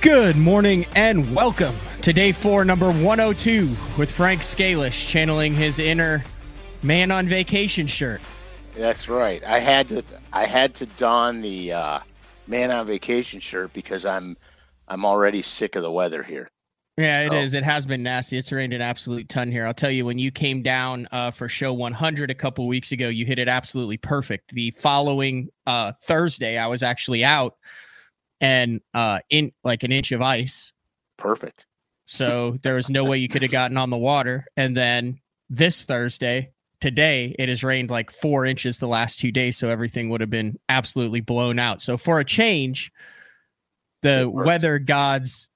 Good morning and welcome to day four, number 102, with Frank Scalish channeling his inner man on vacation shirt. That's right. I had to I had to don the uh, man on vacation shirt because I'm I'm already sick of the weather here. Yeah, it is. It has been nasty. It's rained an absolute ton here. I'll tell you, when you came down uh, for show 100 a couple weeks ago, you hit it absolutely perfect. The following uh, Thursday, I was actually out and uh, in like an inch of ice. Perfect. So there was no way you could have gotten on the water. And then this Thursday, today, it has rained like four inches the last two days. So everything would have been absolutely blown out. So for a change, the weather gods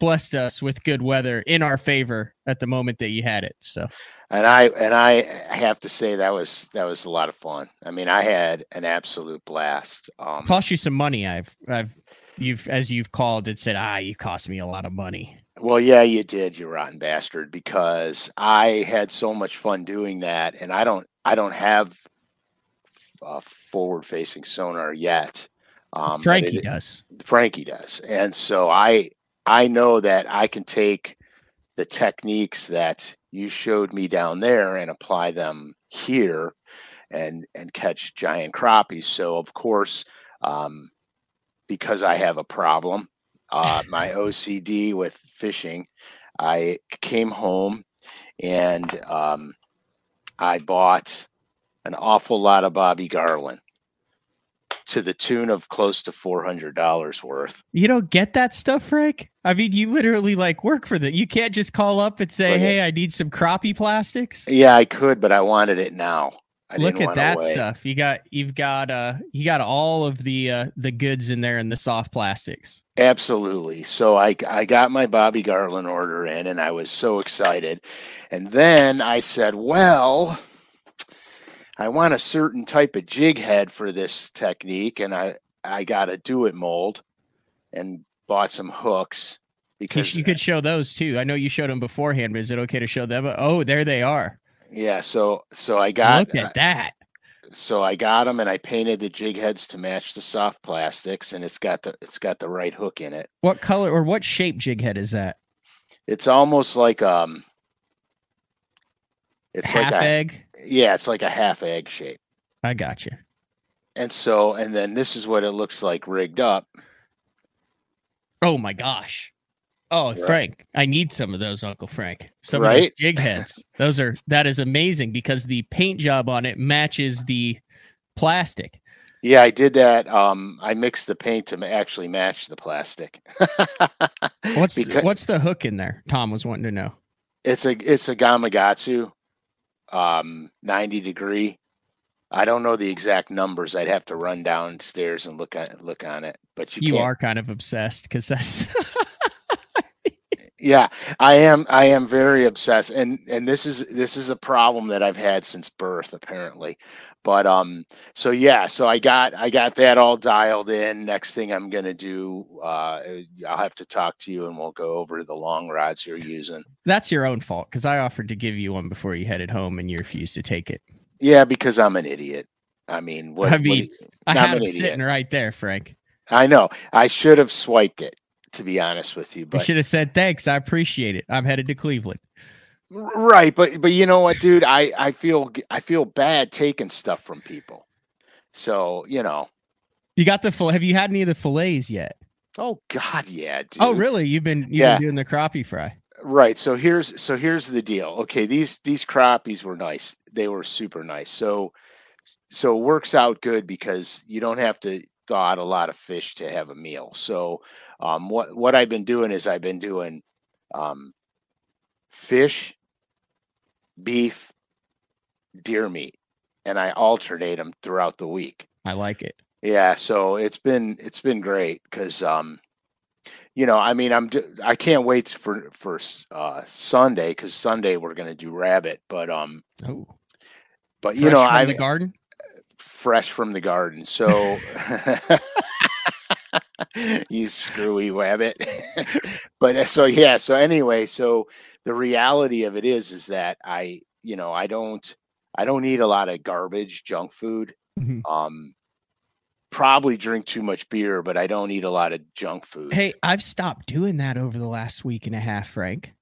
blessed us with good weather in our favor at the moment that you had it. So, and I and I have to say that was that was a lot of fun. I mean, I had an absolute blast. Um, cost you some money. I've I've you've as you've called it said ah you cost me a lot of money. Well, yeah, you did, you rotten bastard, because I had so much fun doing that, and I don't I don't have a forward facing sonar yet. Um, Frankie it, does. Frankie does, and so I I know that I can take the techniques that you showed me down there and apply them here and and catch giant crappies. So of course, um, because I have a problem, uh, my OCD with fishing, I came home and um, I bought an awful lot of Bobby Garland to the tune of close to four hundred dollars worth. You don't get that stuff, Frank. I mean, you literally like work for that. You can't just call up and say, "Hey, I need some crappie plastics." Yeah, I could, but I wanted it now. I Look at that stuff. You got you've got uh you got all of the uh the goods in there in the soft plastics. Absolutely. So I I got my Bobby Garland order in and I was so excited. And then I said, "Well, I want a certain type of jig head for this technique, and I I got a do it mold, and bought some hooks because you, could show those too. I know you showed them beforehand, but is it okay to show them? Oh, there they are. Yeah. So so I got look at that. So I got them and I painted the jig heads to match the soft plastics, and it's got the it's got the right hook in it. What color or what shape jig head is that? It's almost like um it's half like a, egg. Yeah, it's like a half egg shape. I got you. And so, and then this is what it looks like rigged up. Oh my gosh. Oh, right. Frank, I need some of those, Uncle Frank. Some right? of those jig heads. those are that is amazing because the paint job on it matches the plastic. Yeah, I did that. Um, I mixed the paint to actually match the plastic. what's because what's the hook in there? Tom was wanting to know. It's a it's a Gamakatsu um, 90 degree. I don't know the exact numbers. I'd have to run downstairs and look at look on it. But you, you are kind of obsessed because that's. yeah, I am. I am very obsessed, and and this is this is a problem that I've had since birth, apparently. But um, so yeah, so I got I got that all dialed in. Next thing I'm gonna do, uh, I'll have to talk to you, and we'll go over the long rods you're using. That's your own fault because I offered to give you one before you headed home, and you refused to take it. Yeah, because I'm an idiot. I mean, what, I mean, what, I have it sitting right there, Frank. I know. I should have swiped it, to be honest with you. But I should have said thanks. I appreciate it. I'm headed to Cleveland. Right, but but you know what, dude? I I feel I feel bad taking stuff from people. So you know, you got the full. Have you had any of the fillets yet? Oh God, yeah. Oh, dude. Oh really? You've been you've yeah. been doing the crappie fry. Right. So here's so here's the deal. Okay, these these crappies were nice. They were super nice. So so it works out good because you don't have to thaw out a lot of fish to have a meal. So um, what what I've been doing is I've been doing um, fish, beef, deer meat, and I alternate them throughout the week. I like it. Yeah, so it's been it's been great because um, you know, I mean, I'm I can't wait for for uh, Sunday because Sunday we're gonna do rabbit, but um, oh, but you know, I the garden, fresh from the garden. So you screwy rabbit. but uh, so yeah, so anyway, so the reality of it is is that I, you know, I don't I don't eat a lot of garbage junk food. Mm-hmm. Um probably drink too much beer, but I don't eat a lot of junk food. Hey, I've stopped doing that over the last week and a half, Frank.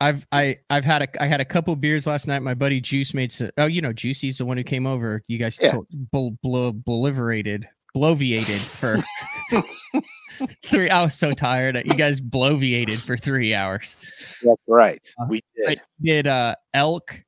I've I I've had a I had a couple beers last night. My buddy Juice made some. Oh, you know, Juicy's the one who came over. You guys Yeah. told, bl, bl, bloviated bloviated for three. I was so tired. You guys bloviated for three hours. That's right. Uh, We I did. did uh elk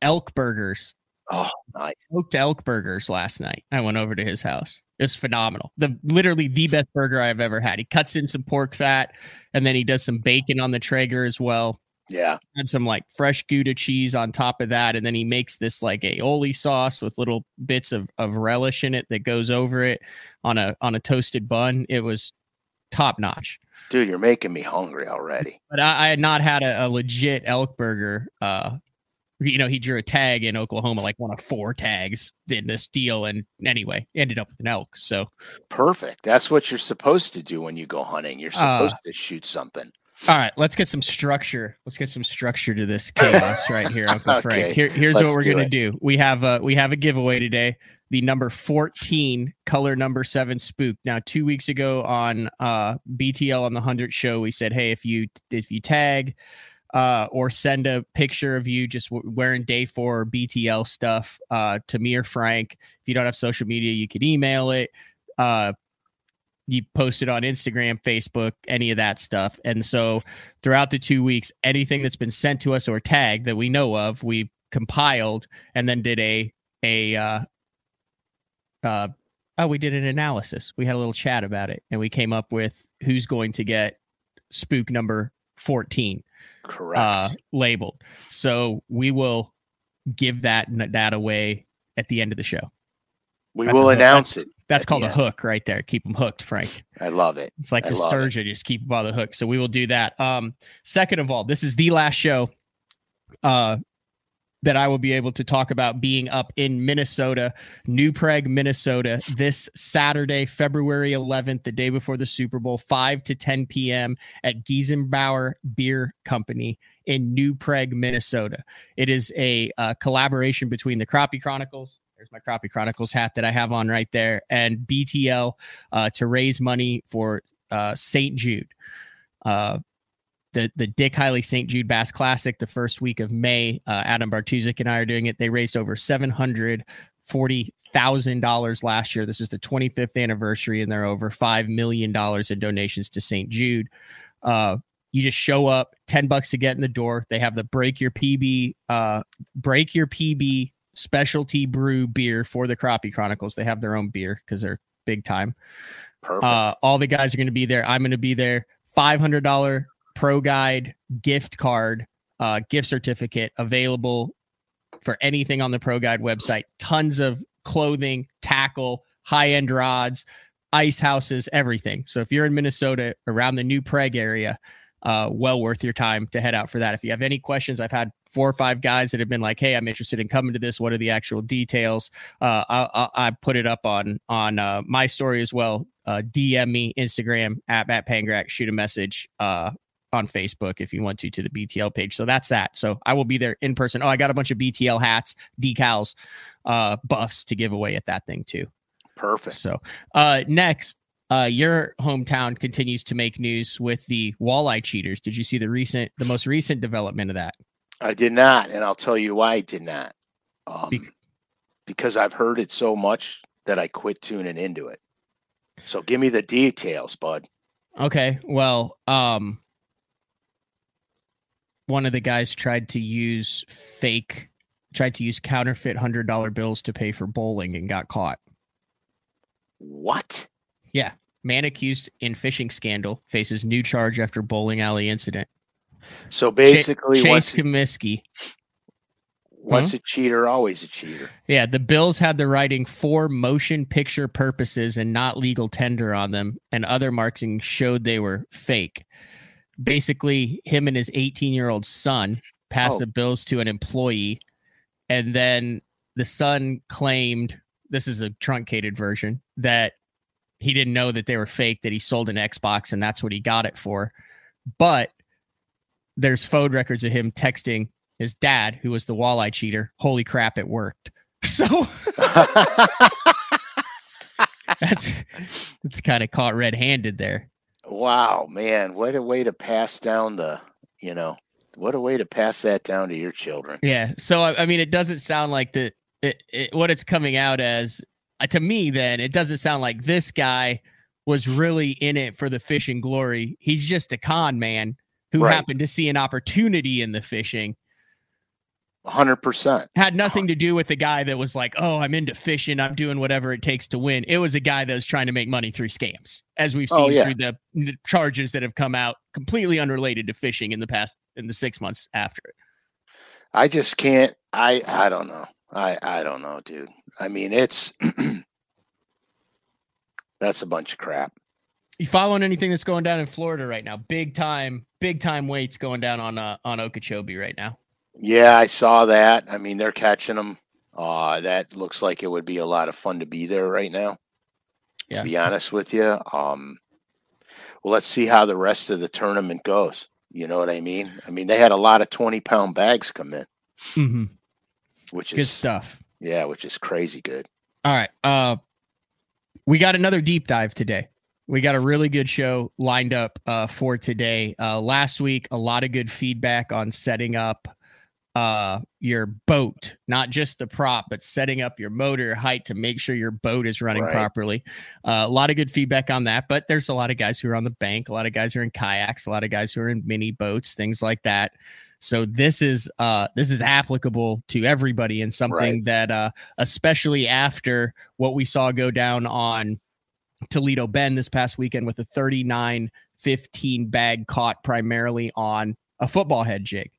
elk burgers. Oh, nice. Smoked elk burgers last night. I went over to his house. It was phenomenal. The literally the best burger I've ever had. He cuts in some pork fat and then he does some bacon on the Traeger as well. Yeah. and some like fresh Gouda cheese on top of that, and then he makes this like aioli sauce with little bits of, of relish in it that goes over it on a on a toasted bun. It was top notch. Dude, you're making me hungry already. But I, I had not had a, a legit elk burger. Uh, you know, he drew a tag in Oklahoma, like one of four tags in this deal, and anyway, ended up with an elk. So Perfect. That's what you're supposed to do when you go hunting. You're Uh, supposed to shoot something. All right, let's get some structure. Let's get some structure to this chaos right here, Uncle Frank. Okay, Here, here's what we're gonna it. do. We have a we have a giveaway today. The number 14 color number seven spook. Now, two weeks ago on uh BTL on the hundred show, we said, hey, if you if you tag uh or send a picture of you just w- wearing day four BTL stuff uh to me or Frank. If you don't have social media, you could email it. Uh you post it on Instagram, Facebook, any of that stuff. And so throughout the two weeks, anything that's been sent to us or tagged that we know of, we compiled and then did a a uh uh oh, we did an analysis. We had a little chat about it and we came up with who's going to get spook number 14 Correct. uh labeled. So we will give that that away at the end of the show. we that's will announce it. That's called the a end. hook right there. Keep them hooked, Frank. I love it. It's like I the love it. sturgeon, just keep them by the hook. So we will do that. Um, second of all, this is the last show uh that I will be able to talk about being up in Minnesota, New Prague, Minnesota, this Saturday, February 11th, the day before the Super Bowl, 5 to 10 p.m. at Giesenbauer Beer Company in New Prague, Minnesota. It is a uh, collaboration between the Crappie Chronicles. There's my Crappie Chronicles hat that I have on right there, and BTL uh, to raise money for uh, St. Jude. Uh, the the Dick Hiley St. Jude Bass Classic, the first week of May. Uh, Adam Bartuzik and I are doing it. They raised over seven hundred forty thousand dollars last year. This is the 25th anniversary, and they're over five million dollars in donations to St. Jude. Uh, you just show up, ten bucks to get in the door. They have the break your PB, uh, break your PB specialty brew beer for the Crappie Chronicles. They have their own beer because they're big time. Uh, all the guys are going to be there. I'm going to be there. Five hundred dollar pro guide gift card, uh, gift certificate available for anything on the pro guide website. Tons of clothing, tackle, high end rods, ice houses, everything. So if you're in Minnesota around the New Prague area, uh, well worth your time to head out for that. If you have any questions, I've had four or five guys that have been like, "Hey, I'm interested in coming to this. What are the actual details?" Uh, I, I, I put it up on on uh, my story as well. Uh, DM me Instagram at Matt Pangrak. Shoot a message uh, on Facebook if you want to to the BTL page. So that's that. So I will be there in person. Oh, I got a bunch of BTL hats, decals, uh, buffs to give away at that thing too. Perfect. So uh, next, uh, your hometown continues to make news with the walleye cheaters. Did you see the recent, the most recent development of that? I did not, and I'll tell you why I did not. Um, Bec- because I've heard it so much that I quit tuning into it. So give me the details, bud. Okay. Well, um, one of the guys tried to use fake, tried to use counterfeit hundred dollar bills to pay for bowling and got caught. What? Man accused in phishing scandal faces new charge after bowling alley incident. So basically, Chase once, Cominsky. once hmm? a cheater, always a cheater. Yeah, the bills had the writing for motion picture purposes and not legal tender on them, and other marking showed they were fake. Basically, him and his 18 year old son passed Oh. the bills to an employee, and then the son claimed this is a truncated version that he didn't know that they were fake, that he sold an Xbox, and that's what he got it for. But there's phone records of him texting his dad, who was the walleye cheater, holy crap, it worked. So That's it's kind of caught red-handed there. Wow, man, what a way to pass down the, you know, what a way to pass that down to your children. Yeah. So I, I mean, it doesn't sound like the it, it, what it's coming out as uh, to me. Then it doesn't sound like this guy was really in it for the fishing glory. He's just a con man who Right. happened to see an opportunity in the fishing. hundred percent. Had nothing to do with the guy that was like, "Oh, I'm into fishing. I'm doing whatever it takes to win." It was a guy that was trying to make money through scams, as we've Oh, seen yeah. through the charges that have come out completely unrelated to fishing in the past in the six months after it. I just can't. I I don't know. I I don't know, dude. I mean, it's that's a bunch of crap. You following anything that's going down in Florida right now? Big time, big time weights going down on uh, on Okeechobee right now. Yeah, I saw that. I mean, they're catching them. Uh, that looks like it would be a lot of fun to be there right now. Yeah. To be honest with you, um, well, let's see how the rest of the tournament goes. You know what I mean? I mean, they had a lot of twenty pound bags come in, Mm-hmm. Which Good is stuff. yeah, which is crazy good. All right. Uh we got another deep dive today. We got a really good show lined up uh for today. Uh last week a lot of good feedback on setting up uh your boat, not just the prop, but setting up your motor height to make sure your boat is running Right. properly. Uh, a lot of good feedback on that, but there's a lot of guys who are on the bank, a lot of guys who are in kayaks, a lot of guys who are in mini boats, things like that. So this is uh this is applicable to everybody and something Right. that uh especially after what we saw go down on Toledo Bend this past weekend with a 39 15 bag caught primarily on a football head jig.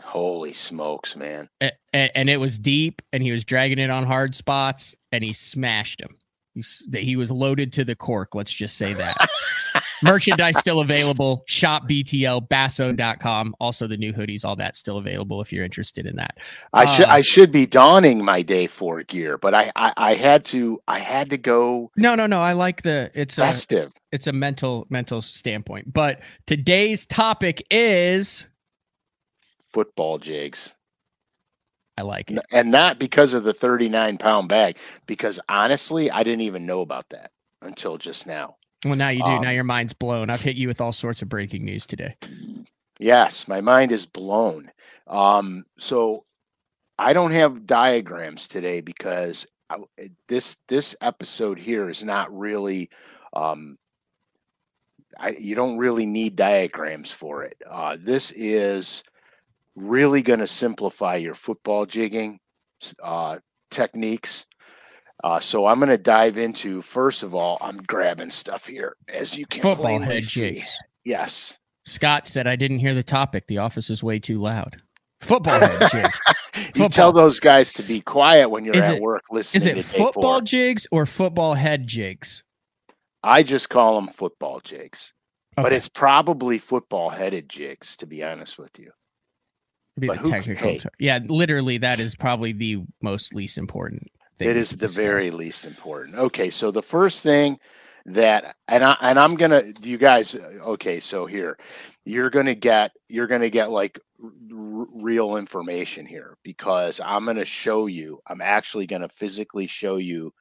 Holy smokes, man! A- a- and it was deep and he was dragging it on hard spots and he smashed him. He, that he was loaded to the cork, let's just say that. Merchandise still available. Shop BTL, basso.com. Also, the new hoodies, all that still available if you're interested in that. I should Uh, I should be donning my day four gear, but I, I I had to I had to go No, no, no. I like the it's a festive. it's a mental mental standpoint. But today's topic is football jigs. I like it. and not because of the 39 pound bag because honestly i didn't even know about that until just now Well, now you do. now um, your mind's blown. I've hit you with all sorts of breaking news today. yes my mind is blown um so i don't have diagrams today because I, this this episode here is not really um I, you don't really need diagrams for it uh this is really going to simplify your football jigging uh techniques Uh, so I'm going to dive into first of all. I'm grabbing stuff here, as you can Football head jigs. Yes, Scott said I didn't hear the topic. The office is way too loud. Football head jigs. you tell those guys to be quiet when you're Is at it- work listening. Is it football jigs or football head jigs? I just call them football jigs, but it's probably football headed jigs. To be honest with you, it'd be but the technical term. Yeah, literally, that is probably the most least important. It is the very least important. Okay, so the first thing that and I and I'm gonna you guys okay so here you're gonna get you're gonna get like r- real information here because I'm gonna show you I'm actually gonna physically show you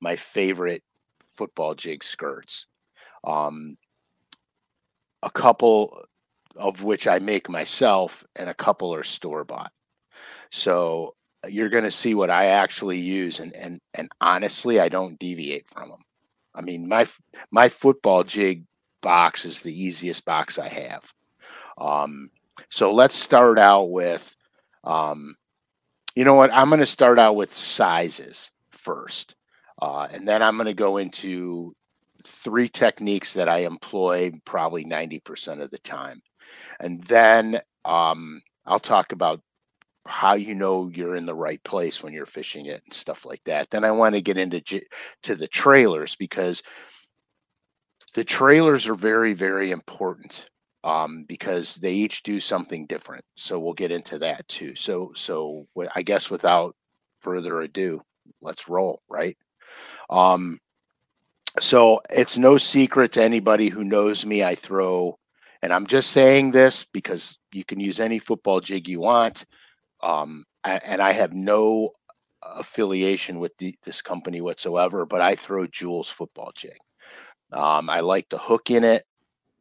my favorite football jig skirts. Um a couple of which I make myself and a couple are store bought so you're going to see what I actually use and and and honestly I don't deviate from them. I mean my my football jig box is the easiest box I have. Um so let's start out with um you know what I'm going to start out with sizes first. Uh and then I'm going to go into three techniques that I employ probably 90% of the time. And then um I'll talk about how you know you're in the right place when you're fishing it and stuff like that. Then I want to get into to the trailers because the trailers are very very important um, because they each do something different. So we'll get into that too. So so I guess without further ado, let's roll, right? Um so it's no secret to anybody who knows me I throw and I'm just saying this because you can use any football jig you want um, and I have no affiliation with the, this company whatsoever, but I throw Jewel's football jig. Um, I like the hook in it.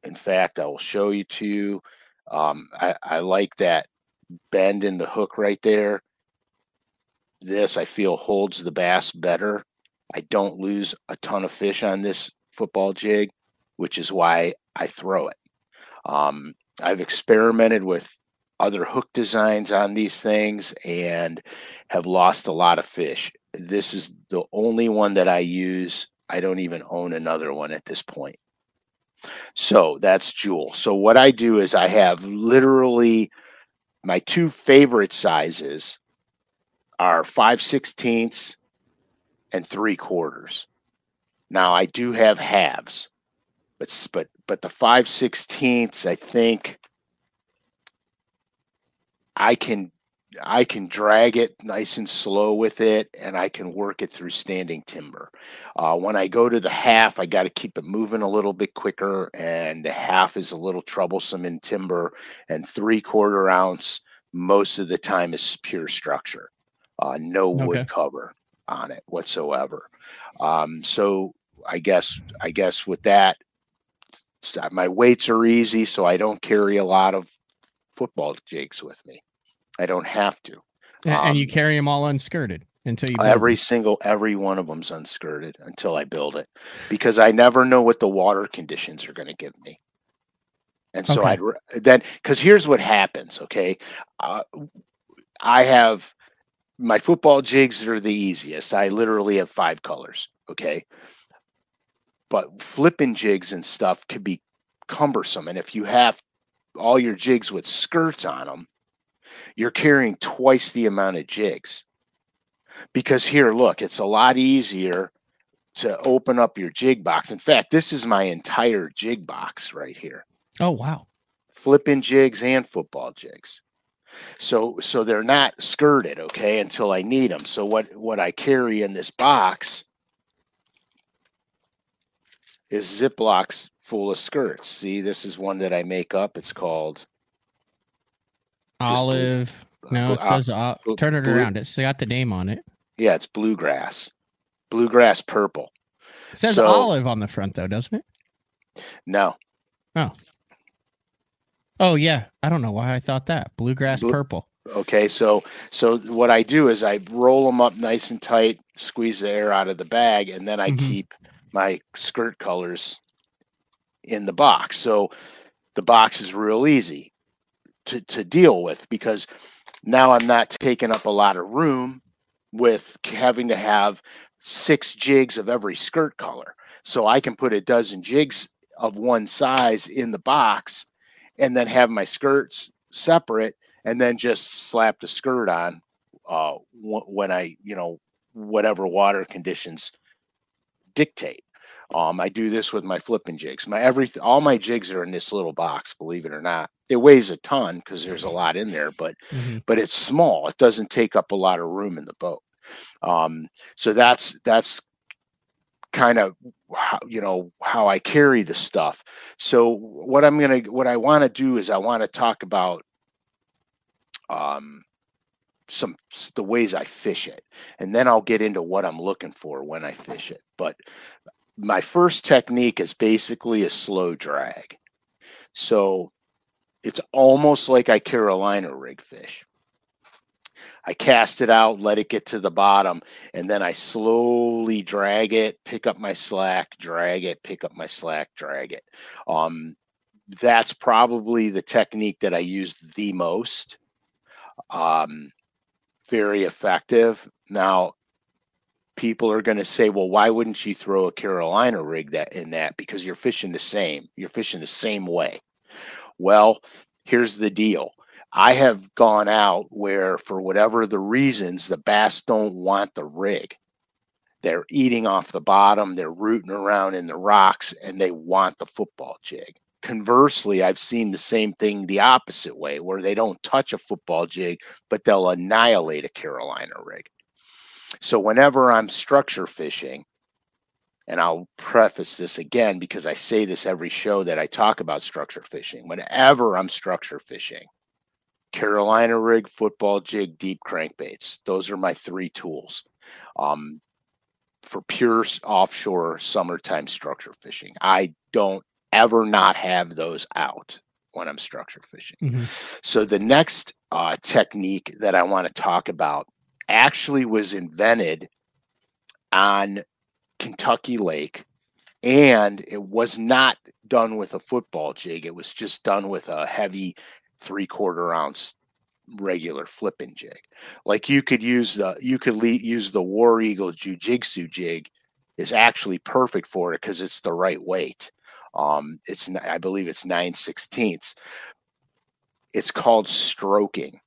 In fact, I will show you to. Um, I, I like that bend in the hook right there. This I feel holds the bass better. I don't lose a ton of fish on this football jig, which is why I throw it. Um, I've experimented with other hook designs on these things and have lost a lot of fish. This is the only one that I use. I don't even own another one at this point. So that's Jewel. So what I do is I have literally my two favorite sizes are 5 sixteenths and 3 quarters. Now I do have halves, but but but the 5 sixteenths I think I can I can drag it nice and slow with it, and I can work it through standing timber. Uh, when I go to the half, I got to keep it moving a little bit quicker, and the half is a little troublesome in timber. And three quarter ounce most of the time is pure structure, uh, no wood okay. cover on it whatsoever. Um, so I guess I guess with that, my weights are easy, so I don't carry a lot of football jigs with me. I don't have to. And, um, and you carry them all unskirted until you every single every one of them's unskirted until I build it because I never know what the water conditions are going to give me. And so okay. I'd then because here's what happens. Okay, uh, I have my football jigs are the easiest. I literally have five colors. Okay, but flipping jigs and stuff could be cumbersome, and if you have all your jigs with skirts on them, you're carrying twice the amount of jigs. Because here, look, it's a lot easier to open up your jig box. In fact, this is my entire jig box right here. Oh, wow. Flipping jigs and football jigs. So so they're not skirted, okay, until I need them. So what what I carry in this box is Ziplocs full of skirts. See, this is one that I make up. It's called Olive. no, it says uh, turn it blue, around. It's got the name on it. Yeah, it's bluegrass. Bluegrass purple. It says so, olive on the front though, doesn't it? No. Oh. Oh yeah. I don't know why I thought that. Bluegrass Blue, purple. Okay, so so what I do is I roll them up nice and tight, squeeze the air out of the bag, and then I mm-hmm. keep my skirt colors in the box. So the box is real easy to, to deal with because now I'm not taking up a lot of room with having to have six jigs of every skirt color. So I can put a dozen jigs of one size in the box and then have my skirts separate and then just slap the skirt on uh, when I, you know, whatever water conditions dictate. Um, I do this with my flipping jigs. My every all my jigs are in this little box, believe it or not. It weighs a ton because there's a lot in there, but mm-hmm. but it's small. It doesn't take up a lot of room in the boat. Um, so that's that's kind of how, you know how I carry the stuff. So what I'm gonna what I want to do is I want to talk about um some the ways I fish it, and then I'll get into what I'm looking for when I fish it. But my first technique is basically a slow drag. So it's almost like I Carolina rig fish. I cast it out, let it get to the bottom, and then I slowly drag it, pick up my slack, drag it, pick up my slack, drag it. Um, that's probably the technique that I use the most. Um, very effective. Now, people are going to say, well, why wouldn't you throw a Carolina rig that in that? Because you're fishing the same. You're fishing the same way. Well, here's the deal. I have gone out where, for whatever the reasons, the bass don't want the rig. They're eating off the bottom, they're rooting around in the rocks, and they want the football jig. Conversely, I've seen the same thing the opposite way, where they don't touch a football jig, but they'll annihilate a Carolina rig. So whenever I'm structure fishing, and I'll preface this again because I say this every show that I talk about structure fishing. Whenever I'm structure fishing, Carolina rig, football jig, deep crankbaits. Those are my three tools um, for pure offshore summertime structure fishing. I don't ever not have those out when I'm structure fishing. Mhm. So the next uh, technique that I want to talk about actually was invented on Kentucky Lake, and it was not done with a football jig. It was just done with a heavy three quarter ounce regular flipping jig. Like you could use the you could le- use the War Eagle Jiu-Jitsu jig is actually perfect for it because it's the right weight. Um, it's I believe it's nine sixteenths. It's called stroking.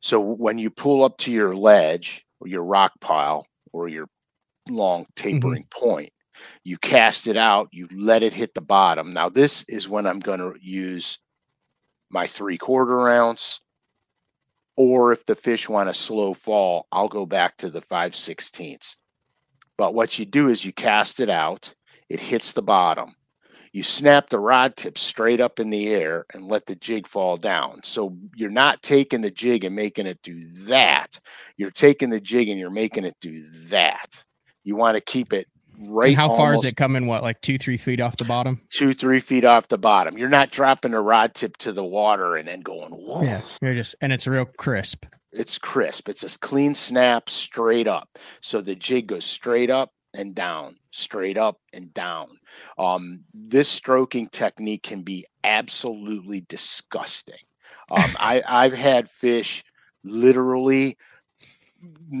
So when you pull up to your ledge or your rock pile or your long mm-hmm. tapering point, you cast it out, you let it hit the bottom. Now, this is when I'm going to use my three quarter ounce, or if the fish want a slow fall, I'll go back to the five sixteenths. But what you do is you cast it out, it hits the bottom. You snap the rod tip straight up in the air and let the jig fall down. So you're not taking the jig and making it do that. You're taking the jig and you're making it do that. You want to keep it right. And how far is it coming? What, like two, three feet off the bottom? Two, three feet off the bottom. You're not dropping the rod tip to the water and then going, whoa. Yeah. You're just, and it's real crisp. It's crisp. It's a clean snap straight up. So the jig goes straight up and down, straight up and down. Um, this stroking technique can be absolutely disgusting. Um, I, I've had fish literally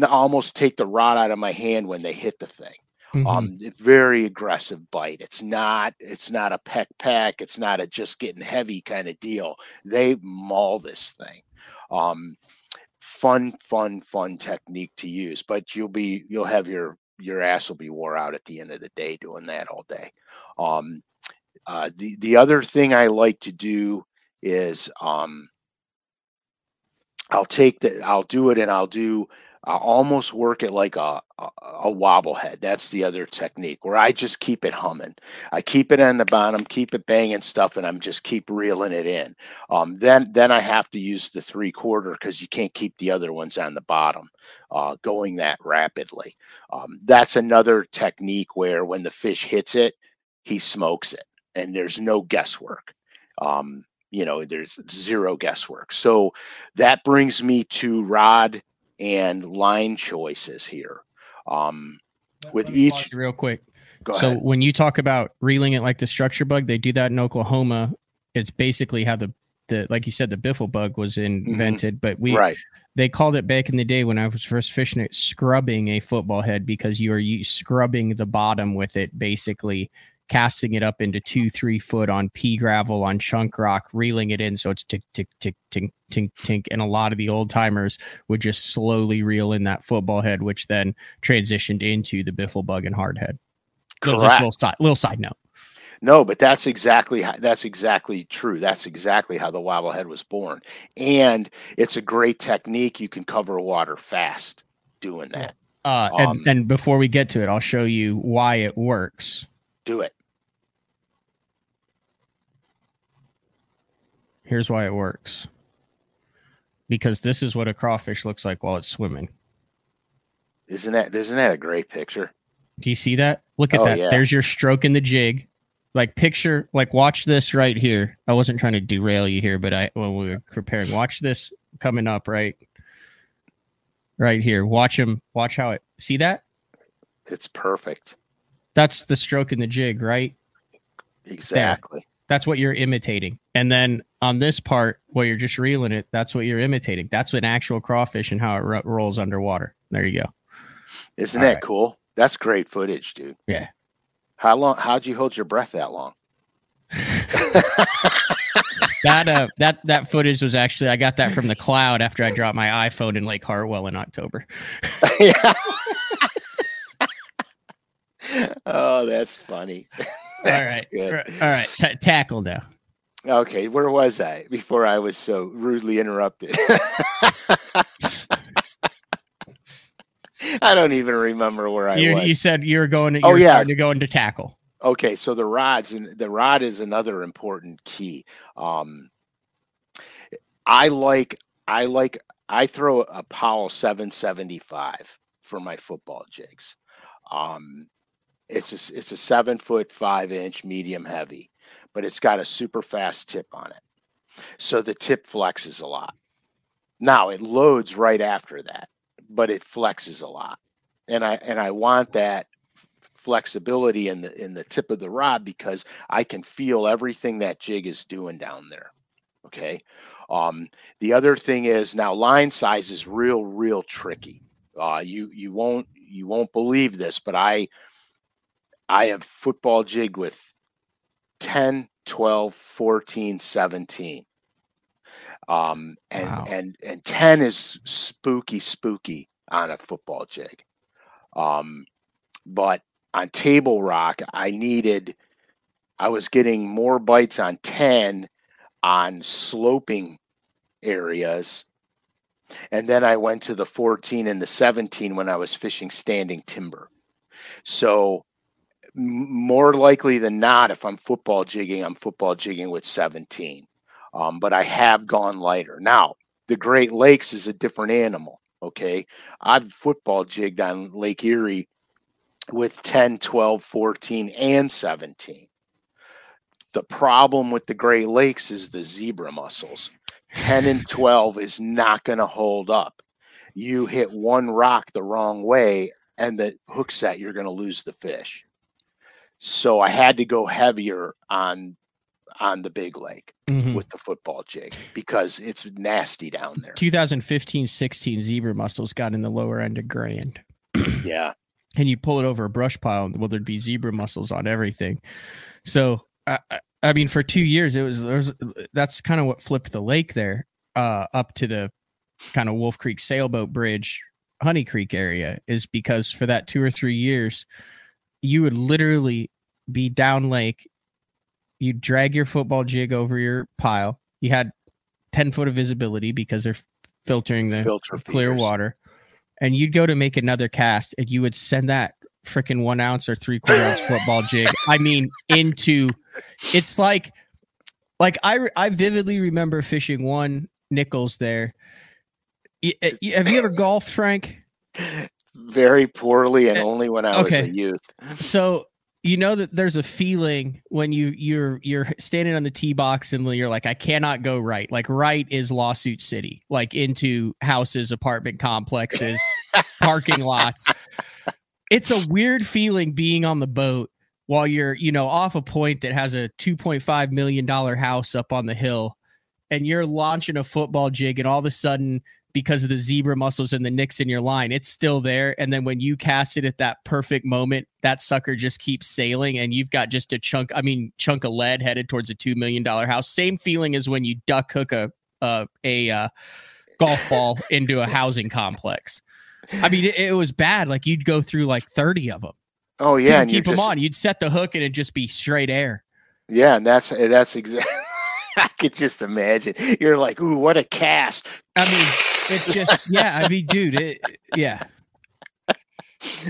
almost take the rod out of my hand when they hit the thing. Mhm. um very aggressive bite. It's not it's not a peck peck it's not a just getting heavy kind of deal. They maul this thing. Um fun fun fun technique to use but you'll be you'll have your your ass will be wore out at the end of the day doing that all day. Um uh the the other thing i like to do is um i'll take the i'll do it and i'll do I almost work it like a, a a wobble head. That's the other technique where I just keep it humming. I keep it on the bottom, keep it banging stuff, and I'm just keep reeling it in. Um, then then I have to use the three quarter because you can't keep the other ones on the bottom uh, going that rapidly. Um, that's another technique where when the fish hits it, he smokes it, and there's no guesswork. Um, you know, there's zero guesswork. So that brings me to rod and line choices here. Um, with Let me pause each- real quick. go so ahead. when you talk about reeling it like the structure bug, they do that in Oklahoma. It's basically how the the like you said the biffle bug was invented, but we right. they called it back in the day when I was first fishing it scrubbing a football head because you are you scrubbing the bottom with it, basically casting it up into two, three foot on pea gravel on chunk rock, reeling it in so it's tick tick tick tink tink tink. And a lot of the old timers would just slowly reel in that football head, which then transitioned into the biffle bug and hard head. Little, Correct. little side little side note. No, but that's exactly how, that's exactly true. That's exactly how the wobblehead was born, and it's a great technique. You can cover water fast doing that. Uh, and, Um, and before we get to it, I'll show you why it works. Do it. Here's why it works. Because this is what a crawfish looks like while it's swimming. Isn't that isn't that a great picture? Do you see that? Look at Oh, that. yeah. There's your stroke in the jig. Like picture, like watch this right here. I wasn't trying to derail you here, but I when we were preparing, watch this coming up right, right here. Watch him. Watch how it. See that? It's perfect. That's the stroke in the jig, right? Exactly. That's what you're imitating. And then on this part where you're just reeling it, that's what you're imitating. That's an actual crawfish and how it ro- rolls underwater. There you go. Isn't All that right. cool? That's great footage, dude. Yeah. How long? How'd you hold your breath that long? that uh that that footage was actually I got that from the cloud after I dropped my iPhone in Lake Hartwell in October. yeah. Oh, that's funny. All That's right, good. all right, ta tackle now. Okay, where was I before I was so rudely interrupted? I don't even remember where I You was. you said you were going to Oh, you're yes. starting to go into tackle. okay, so the rods and the rod is another important key. Um, I like I like I throw a Powell 775 for my football jigs. Um, it's a, it's a seven foot five inch medium heavy, but it's got a super fast tip on it. So the tip flexes a lot. Now it loads right after that, but it flexes a lot. And I and I want that flexibility in the in the tip of the rod because I can feel everything that jig is doing down there. Okay. Um, the other thing is now line size is real, real tricky. Uh, you you won't you won't believe this, but I I have football jig with 10, 12, 14, 17. Um, and wow. and and 10 is spooky, spooky on a football jig. Um, but on table rock, I needed I was getting more bites on 10 on sloping areas. And then I went to the 14 and the 17 when I was fishing standing timber. So, more likely than not, if I'm football jigging, I'm football jigging with 17. Um, but I have gone lighter. Now, the Great Lakes is a different animal. Okay. I've football jigged on Lake Erie with 10, 12, 14, and 17. The problem with the Great Lakes is the zebra mussels. 10 and 12 is not going to hold up. You hit one rock the wrong way, and the hook set, you're going to lose the fish. So I had to go heavier on on the big lake mm-hmm. with the football jig because it's nasty down there. 2015 16 zebra mussels got in the lower end of grand. yeah. And you pull it over a brush pile, well, there'd be zebra mussels on everything. So I, I mean, for two years, it was, was that's kind of what flipped the lake there uh, up to the kind of Wolf Creek sailboat bridge, Honey Creek area, is because for that two or three years, you would literally be down lake. You'd drag your football jig over your pile. You had 10 foot of visibility because they're filtering the Filter clear feeders. water. And you'd go to make another cast and you would send that freaking one ounce or three quarter ounce football jig. I mean, into it's like like I I vividly remember fishing one Nichols there. Eh, have you ever golfed, Frank? Very poorly, and eh, only when I okay. was a youth. So you know that there's a feeling when you you're you're standing on the tee box and you're like I cannot go right. Like right is lawsuit city, like into houses, apartment complexes, parking lots. It's a weird feeling being on the boat while you're, you know, off a point that has a 2.5 million dollar house up on the hill and you're launching a football jig and all of a sudden because of the zebra mussels and the nicks in your line, it's still there. And then when you cast it at that perfect moment, that sucker just keeps sailing and you've got just a chunk, I mean, chunk of lead headed towards a $2 million house. Same feeling as when you duck hook a, a, a uh, golf ball into a housing complex. I mean, it, it, was bad. Like you'd go through like 30 of them. Oh yeah, and keep them just, on. You'd set the hook and it'd just be straight air. Yeah, and that's that's exactly. I could just imagine. You're like, ooh, what a cast. I mean, it just yeah. I mean, dude, it, yeah.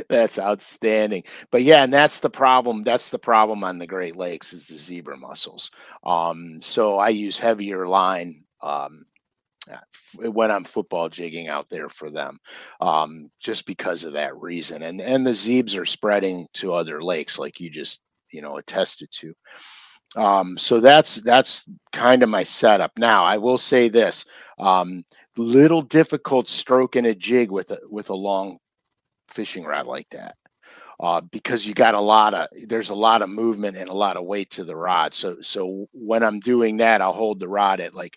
that's outstanding. But yeah, and that's the problem. That's the problem on the Great Lakes is the zebra mussels. Um, so I use heavier line um, when I'm football jigging out there for them, um, just because of that reason. And and the zebs are spreading to other lakes, like you just you know attested to. Um, so that's that's kind of my setup. Now I will say this: um, little difficult stroking a jig with a with a long fishing rod like that. Uh, because you got a lot of there's a lot of movement and a lot of weight to the rod. So so when I'm doing that, I'll hold the rod at like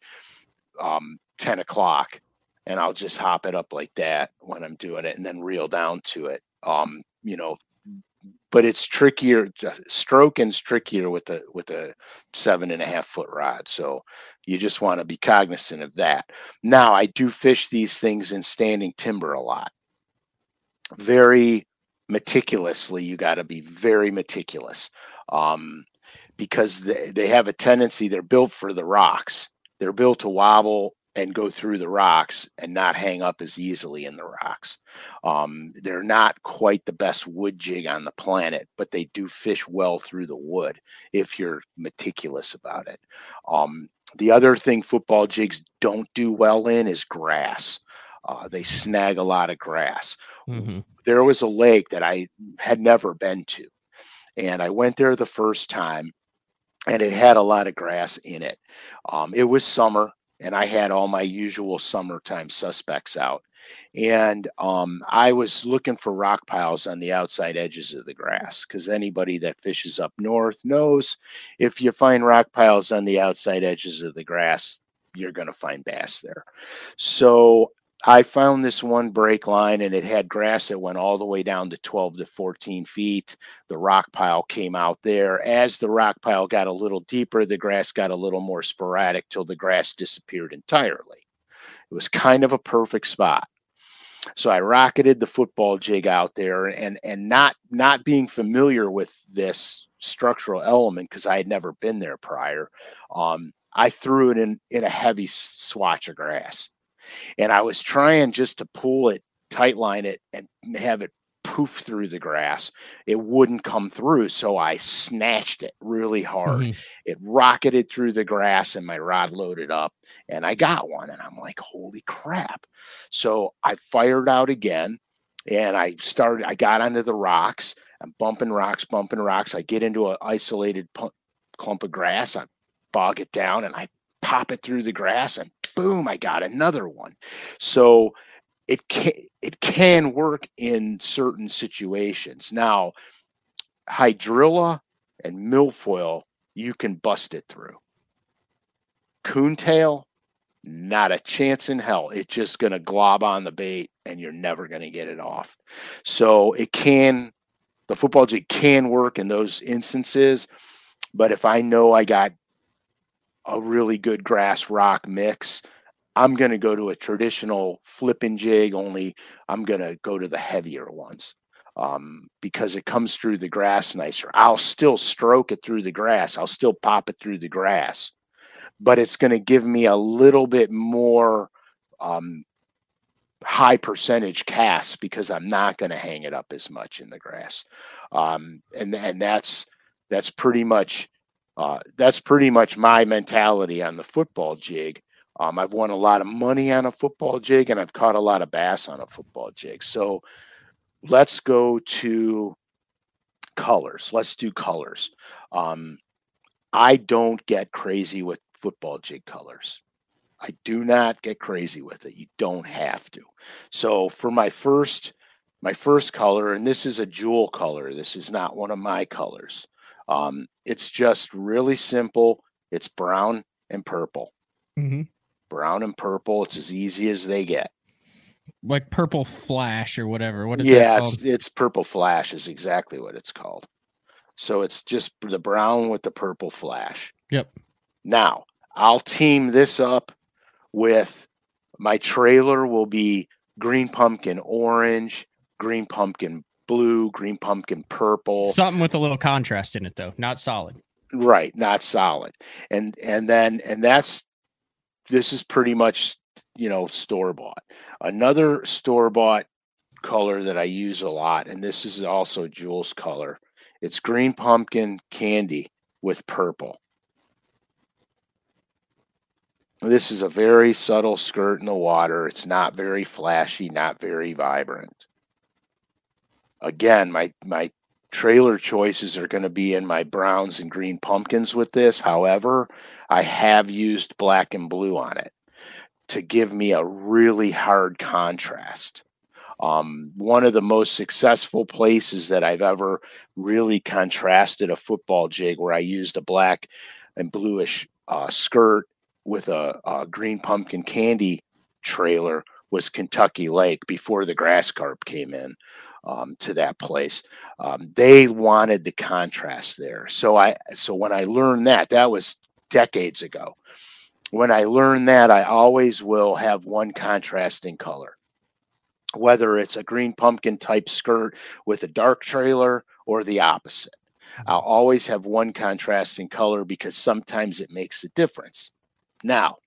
um, 10 o'clock and I'll just hop it up like that when I'm doing it and then reel down to it. Um, you know, but it's trickier. Stroking's trickier with a with a seven and a half foot rod. So you just want to be cognizant of that. Now I do fish these things in standing timber a lot. Very meticulously, you got to be very meticulous. Um, because they, they have a tendency, they're built for the rocks. They're built to wobble and go through the rocks and not hang up as easily in the rocks. Um, they're not quite the best wood jig on the planet, but they do fish well through the wood if you're meticulous about it. Um, the other thing football jigs don't do well in is grass. Uh, they snag a lot of grass. Mm-hmm. There was a lake that I had never been to, and I went there the first time, and it had a lot of grass in it. Um, it was summer, and I had all my usual summertime suspects out. And um, I was looking for rock piles on the outside edges of the grass because anybody that fishes up north knows if you find rock piles on the outside edges of the grass, you're going to find bass there. So I found this one break line and it had grass that went all the way down to 12 to 14 feet. The rock pile came out there. As the rock pile got a little deeper, the grass got a little more sporadic till the grass disappeared entirely. It was kind of a perfect spot. So I rocketed the football jig out there and and not not being familiar with this structural element because I had never been there prior. Um, I threw it in in a heavy swatch of grass and I was trying just to pull it, tight line it, and have it poof through the grass. It wouldn't come through. So I snatched it really hard. Mm-hmm. It rocketed through the grass and my rod loaded up and I got one. And I'm like, holy crap. So I fired out again and I started, I got onto the rocks. I'm bumping rocks, bumping rocks. I get into an isolated clump of grass. I bog it down and I pop it through the grass and boom, I got another one. So it can it can work in certain situations. Now, hydrilla and milfoil, you can bust it through. Coontail, not a chance in hell. It's just going to glob on the bait and you're never going to get it off. So it can, the football jig can work in those instances. But if I know I got a really good grass rock mix, I'm going to go to a traditional flipping jig, only I'm going to go to the heavier ones um, because it comes through the grass nicer. I'll still stroke it through the grass, I'll still pop it through the grass, but it's going to give me a little bit more um, high percentage casts because I'm not going to hang it up as much in the grass. Um, and, and that's, that's pretty much uh, that's pretty much my mentality on the football jig. Um, I've won a lot of money on a football jig, and I've caught a lot of bass on a football jig. So let's go to colors. Let's do colors. Um, I don't get crazy with football jig colors. I do not get crazy with it. You don't have to. So for my first my first color, and this is a jewel color. This is not one of my colors. Um, it's just really simple. It's brown and purple. Mm-hmm. Brown and purple. It's as easy as they get. Like purple flash or whatever. What is yeah, it's, it's purple flash is exactly what it's called. So it's just the brown with the purple flash. Yep. Now I'll team this up with my trailer will be green pumpkin orange, green pumpkin blue, green pumpkin purple. Something with a little contrast in it though, not solid. Right, not solid. And and then and that's this is pretty much you know store bought. Another store bought color that I use a lot, and this is also Jewel's color. It's green pumpkin candy with purple. This is a very subtle skirt in the water. It's not very flashy, not very vibrant again, my my trailer choices are going to be in my browns and green pumpkins with this. However, I have used black and blue on it to give me a really hard contrast. Um, one of the most successful places that I've ever really contrasted a football jig where I used a black and bluish uh, skirt with a, a green pumpkin candy trailer was Kentucky Lake before the grass carp came in um, to that place. Um, they wanted the contrast there. So I so when I learned that, that was decades ago. When I learned that, I always will have one contrasting color, whether it's a green pumpkin type skirt with a dark trailer or the opposite. I'll mm-hmm. always have one contrasting color because sometimes it makes a difference. Now,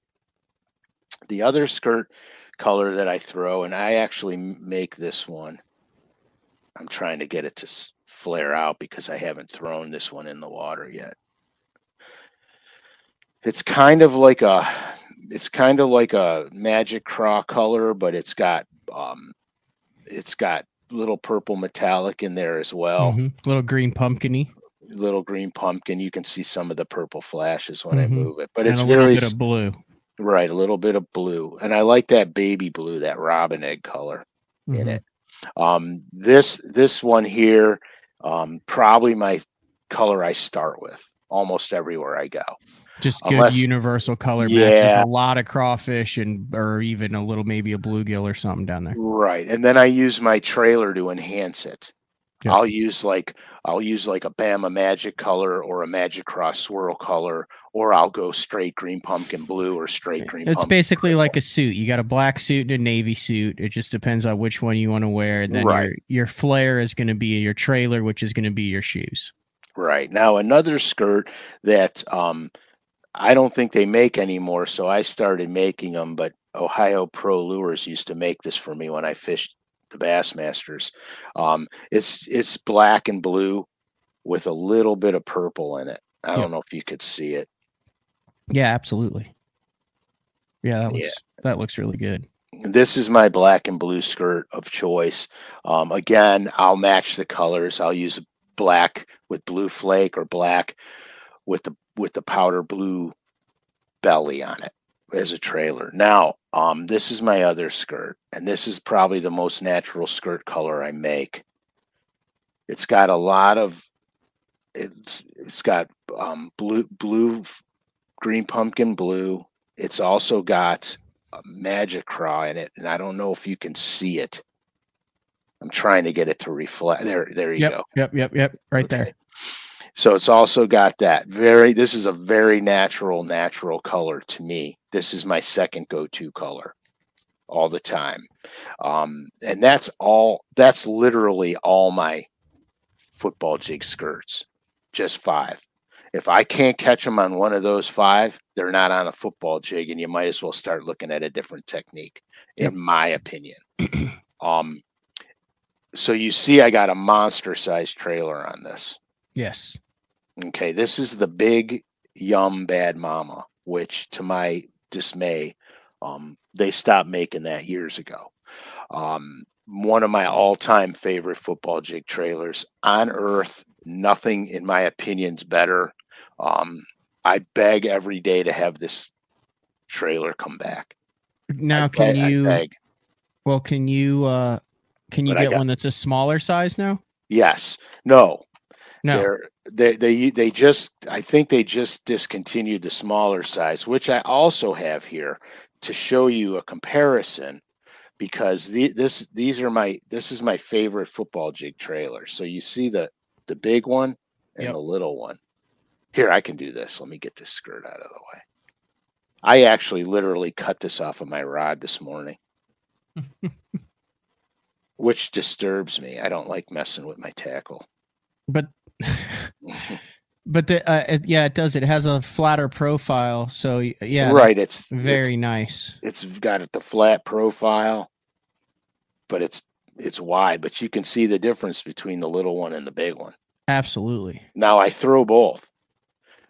the other skirt color that I throw, and I actually make this one I'm trying to get it to flare out because I haven't thrown this one in the water yet. It's kind of like a it's kind of like a magic craw color, but it's got um it's got little purple metallic in there as well. Mhm. Little green pumpkiny Little green pumpkin. You can see some of the purple flashes when Mhm. I move it, but and it's a little very bit of blue. right. A little bit of blue, and I like that baby blue, that robin egg color in Mhm. it. Um, this this one here, um, probably my color I start with almost everywhere I go. Just good Unless- universal color matches. Yeah. A lot of crawfish and or even a little maybe a bluegill or something down there. Right. And then I use my trailer to enhance it. Yeah. I'll use like I'll use like a Bama Magic color or a Magic Craw swirl color, or I'll go straight green pumpkin blue or straight green. It's basically like a suit. You got a black suit and a navy suit. It just depends on which one you want to wear. And then Right. your your flare is going to be your trailer, which is going to be your shoes. right now another skirt that um I don't think they make anymore, so I started making them. But Ohio Pro Lures used to make this for me when I fished the Bassmasters. Um, it's it's black and blue with a little bit of purple in it. I Yeah. don't know if you could see it. Yeah, absolutely. Yeah, that Yeah. looks that looks really good. this is my black and blue skirt of choice. Um, again, I'll match the colors. I'll use black with blue flake or black with the with the powder blue belly on it as a trailer. Now, um, this is my other skirt, and this is probably the most natural skirt color I make. It's got a lot of it's it's got um, blue blue green pumpkin blue. It's also got a magic craw in it, and I don't know if you can see it. I'm trying to get it to reflect. There, there you Yep, go. yep, yep, yep. Right there. So it's also got that very. This is a very natural, natural color to me. This is my second go-to color, all the time, um, and that's all. That's literally all my football jig skirts. Just five. If I can't catch them on one of those five, they're not on a football jig, and you might as well start looking at a different technique, Yep. in my opinion. um, so you see, I got a monster-sized trailer on this. Yes. Okay, this is the big yum bad mama, which to my dismay, um, they stopped making that years ago. Um, one of my all-time favorite football jig trailers on earth. Nothing, in my opinion's better. Um, I beg every day to have this trailer come back. Now I can beg- you beg. well can you uh can you But get got- one that's a smaller size now? Yes. No. No. They're, they they they just I think they just discontinued the smaller size, which I also have here to show you a comparison because the, this these are my this is my favorite football jig trailer. So you see the the big one and Yep. the little one. Here I can do this. Let me get this skirt out of the way. I actually literally cut this off of my rod this morning. which disturbs me. I don't like messing with my tackle. But but the uh, it, yeah, it does. It has a flatter profile, so yeah, right. It's very nice. It's, it's got it the flat profile, but it's it's wide. But you can see the difference between the little one and the big one. Absolutely. Now I throw both.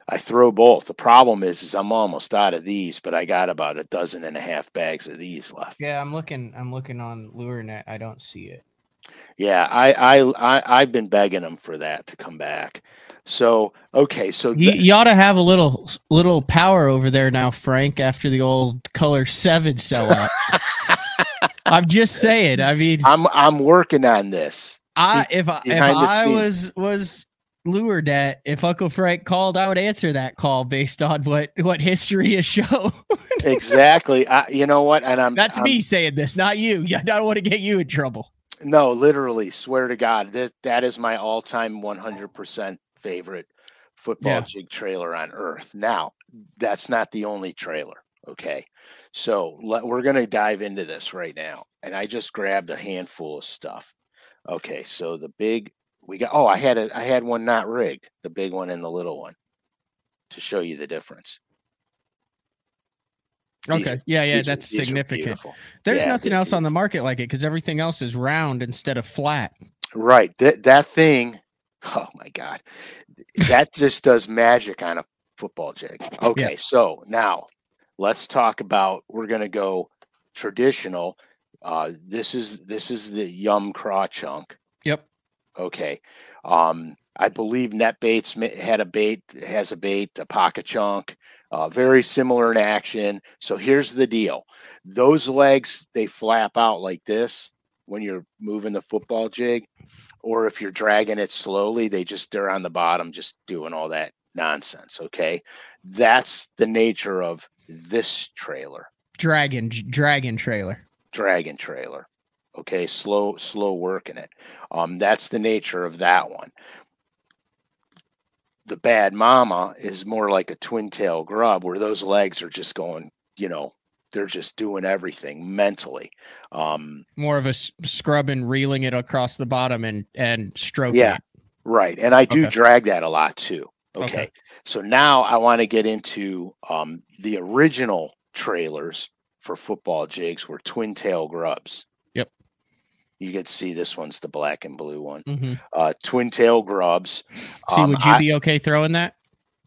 I throw both. The problem is, is I'm almost out of these, but I got about a dozen and a half bags of these left. Yeah, I'm looking. I'm looking on LureNet. I don't see it. Yeah, I I, I I've been begging them for that to come back. So okay, so You, th- you ought to have a little little power over there now, Frank. After the old color seven sellout. I'm just saying. I mean, I'm I'm working on this. I if I, if I scenes. was was lured at if Uncle Frank called, I would answer that call based on what what history has shown. Exactly. I, you know what? And I'm That's I'm- me saying this, not you. I don't want to get you in trouble. No, literally, swear to God, that that is my all-time 100% favorite football Yeah. jig trailer on earth. Now, that's not the only trailer. Okay, so let, we're gonna dive into this right now, and I just grabbed a handful of stuff. Okay, so the big we got. Oh, I had a I had one not rigged, the big one and the little one, to show you the difference. Okay. Yeah, yeah, these that's are significant. There's Yeah, nothing else on the market like it because everything else is round instead of flat. Right. That that thing, oh my God. That just does magic on a football jig. Okay, so now let's talk about we're gonna go traditional. Uh, this is this is the yum craw chunk. Yep. Okay. Um, I believe Net Baits had a bait, has a bait, a Paca Chunk, uh, very similar in action. So here's the deal: those legs they flap out like this when you're moving the football jig, or if you're dragging it slowly, they just they're on the bottom, just doing all that nonsense. Okay, that's the nature of this trailer, Dragon dragon trailer. dragon trailer. Okay, slow slow working it. Um, that's the nature of that one. The bad mama is more like a twin tail grub, where those legs are just going, you know, they're just doing everything mentally. Um, More of a s- scrub and reeling it across the bottom and and stroking Yeah. it. Right. And I do Okay. drag that a lot too. Okay. Okay. So now I want to get into um, the original trailers for football jigs were twin tail grubs. You can see this one's the black and blue one. hmm Uh, twin tail grubs. See, Um, would you I- be okay throwing that?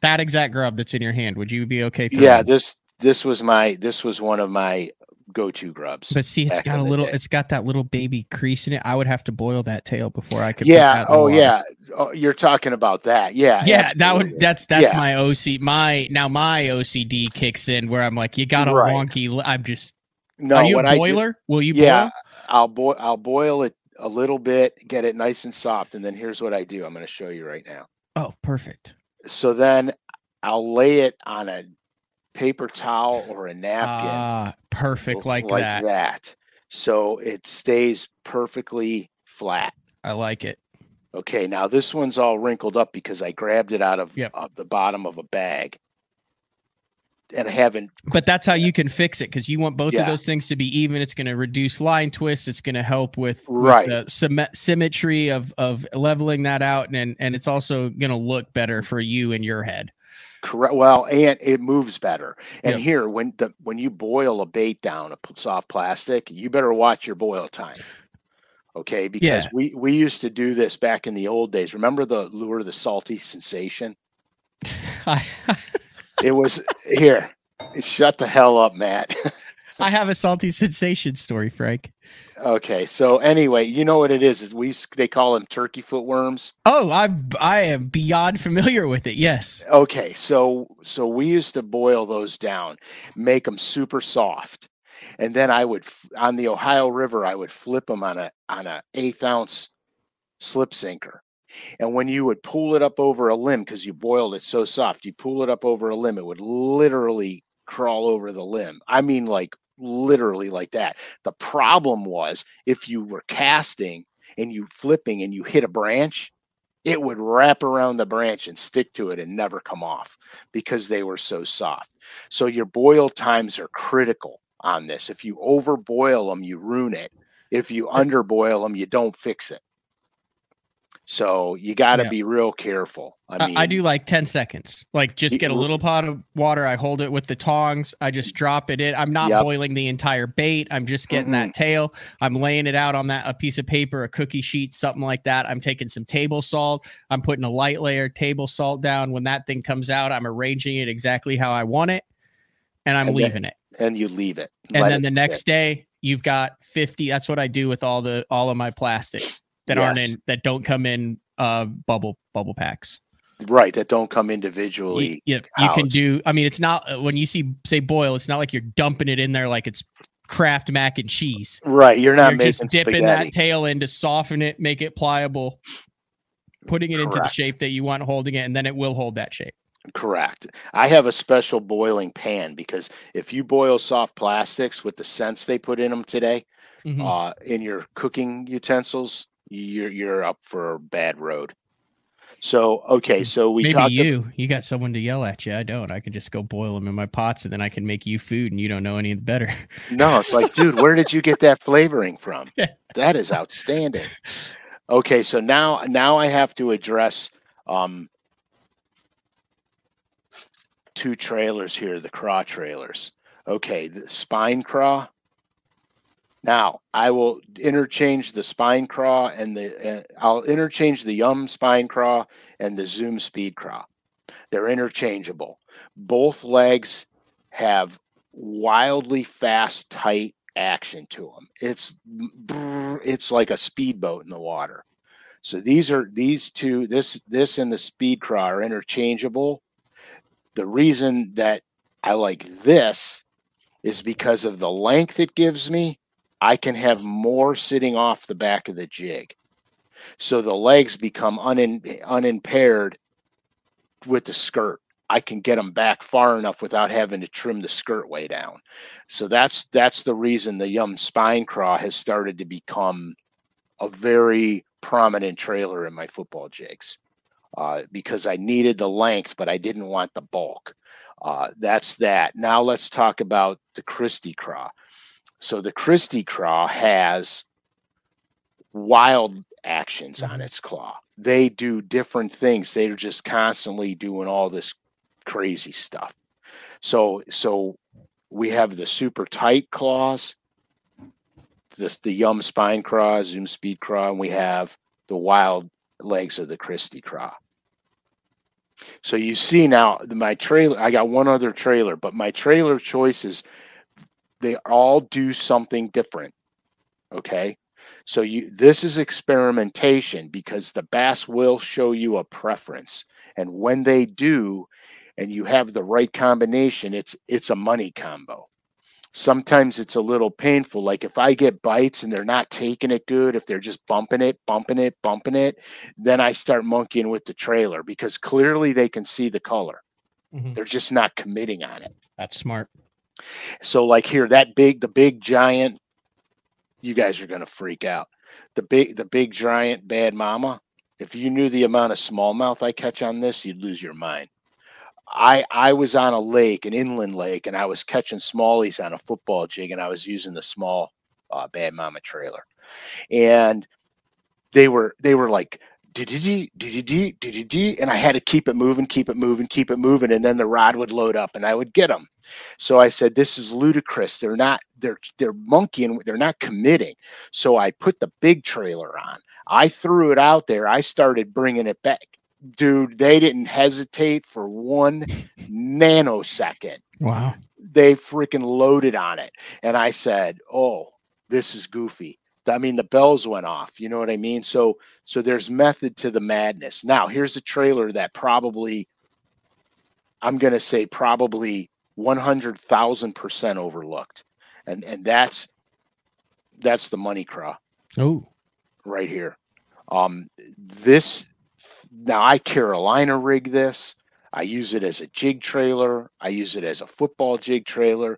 That exact grub that's in your hand. Would you be okay throwing? yeah, this this was my this was one of my go-to grubs. But see, it's got a little. day. It's got that little baby crease in it. I would have to boil that tail before I could. put yeah. Oh water. yeah. Oh, you're talking about that. Yeah. Yeah, that would. That's that's Yeah. my OC. My now my OCD kicks in where I'm like, you got a Right. wonky. I'm just. No. are you what a I do- boiler? Will you yeah, boil? I'll boil. I'll boil it a little bit, get it nice and soft, and then here's what I do. I'm going to show you right now. Oh, perfect. So then I'll lay it on a paper towel or a napkin, Ah, perfect. l- Like, that. that, so it stays perfectly flat. I like it. Okay, now this one's all wrinkled up because I grabbed it out of, Yep. of the bottom of a bag, and I haven't. But that's how you can fix it because you want both Yeah. of those things to be even. It's going to reduce line twists. It's going to help with, with Right. the symmet- symmetry of of leveling that out, and and it's also going to look better for you in your head. Correct. Well, and it moves better. And Yep. here, when the when you boil a bait down a soft plastic, you better watch your boil time. Okay, because Yeah. we we used to do this back in the old days. Remember the lure, the salty sensation? I It was here. Shut the hell up, Matt. I have a salty sensation story, Frank. okay, so anyway, you know what it is? Is we they call them turkey foot worms. Oh, I I am beyond familiar with it. Yes. Okay, so so we used to boil those down, make them super soft, and then I would on the Ohio River I would flip them on a on a eighth ounce slip sinker, and when you would pull it up over a limb because you boiled it so soft, you pull it up over a limb, it would literally crawl over the limb. I mean, like literally like that. The problem was if you were casting and you flipping and you hit a branch, it would wrap around the branch and stick to it and never come off because they were so soft. So your boil times are critical on this. If you overboil them, you ruin it. If you underboil them, you don't fix it. So you got to Yeah. be real careful. I I, mean, I do like 10 seconds. Like just get a little pot of water. I hold it with the tongs. I just drop it in. I'm not Yep. boiling the entire bait. I'm just getting that tail. I'm laying it out on that a piece of paper, a cookie sheet, something like that. I'm taking some table salt. I'm putting a light layer table salt down. When that thing comes out, I'm arranging it exactly how I want it. And I'm And then leaving it. and you leave it. And let then it the sit. next day, you've got 50. That's what I do with all the all of my plastics that aren't in that don't come in uh bubble bubble packs. right that don't come you, individually. you, you can do i mean it's not uh, when you see say boil it's not like you're dumping it in there like it's kraft mac and cheese Right, you're not you're making just dipping spaghetti. that tail in to soften it make it pliable putting it into the shape that you want holding it and then it will hold that shape Correct. I have a special boiling pan because if you boil soft plastics with the scents they put in them today, Mhm. uh, in your cooking utensils, you're you're up for a bad road. So okay, so we maybe you you got someone to yell at you i don't i can just go boil them in my pots and then i can make you food and you don't know any better no, it's like, dude, where did you get that flavoring from? That is outstanding. Okay, so now now I have to address um two trailers here, the craw trailers. Okay, the spine craw. Now I will interchange the spine craw and the uh, I'll interchange the yum spine craw and the zoom speed craw. They're interchangeable. Both legs have wildly fast, tight action to them. It's it's like a speedboat in the water. So these are these two. This this and the Speed Craw are interchangeable. The reason that I like this is because of the length it gives me. I can have more sitting off the back of the jig. So the legs become unin, unimpaired with the skirt. I can get them back far enough without having to trim the skirt way down. So that's that's the reason the Yum Spine Craw has started to become a very prominent trailer in my football jigs uh, because I needed the length, but I didn't want the bulk. Uh, that's that. Now let's talk about the Christie Craw. So the Christie Craw has wild actions on mm-hmm. its claw. They do different things. They're just constantly doing all this crazy stuff. So so we have the super tight claws, the the Yum spine craw, Zoom speed craw, and we have the wild legs of the Christie craw. So you see now my trailer. I got one other trailer, but my trailer choices they all do something different. Okay, so you this is experimentation because the bass will show you a preference, and when they do, and you have the right combination, it's it's a money combo. Sometimes it's a little painful. Like if I get bites and they're not taking it good, if they're just bumping it, bumping it, bumping it, then I start monkeying with the trailer because clearly they can see the color. Mm-hmm. They're just not committing on it. That's smart. So like here, that big, the big giant you guys are to freak out. The big, the big giant bad mama. If you knew the amount of smallmouth I catch on this, you'd lose your mind. I I was on a lake, an inland lake, and I was catching smallies on a football jig, and I was using the small uh, bad mama trailer, and they were they were like and I had to keep it moving, keep it moving, keep it moving, and then the rod would load up, and I would get them. So I said, "This is ludicrous. They're not. They're they're monkeying. They're not committing." So I put the big trailer on. I threw it out there. I started bringing it back, dude. They didn't hesitate for one nanosecond. Wow. They freaking loaded on it, and I said, "Oh, this is goofy." I mean, the bells went off. You know what I mean? So, so there's method to the madness. Now, here's a trailer that probably, I'm going to say, probably 100,000% overlooked. And, and that's, that's the money craw. Oh, right here. Um, this, now I Carolina rig this. I use it as a jig trailer. I use it as a football jig trailer.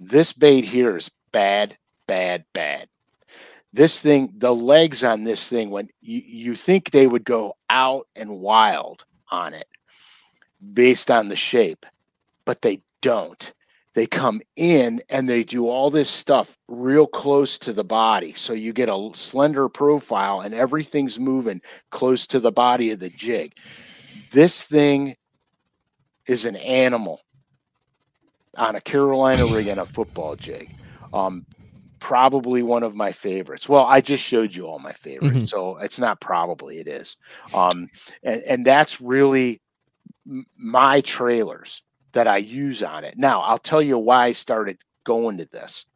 This bait here is bad, bad, bad this thing, the legs on this thing, when you, you think they would go out and wild on it based on the shape, but they don't. They come in and they do all this stuff real close to the body. So you get a slender profile and everything's moving close to the body of the jig. This thing is an animal on a Carolina rig and a football jig. Um, probably one of my favorites. Well, I just showed you all my favorites, mm-hmm. so it's not probably it is. Um, and, and that's really my trailers that I use on it. Now, I'll tell you why I started going to this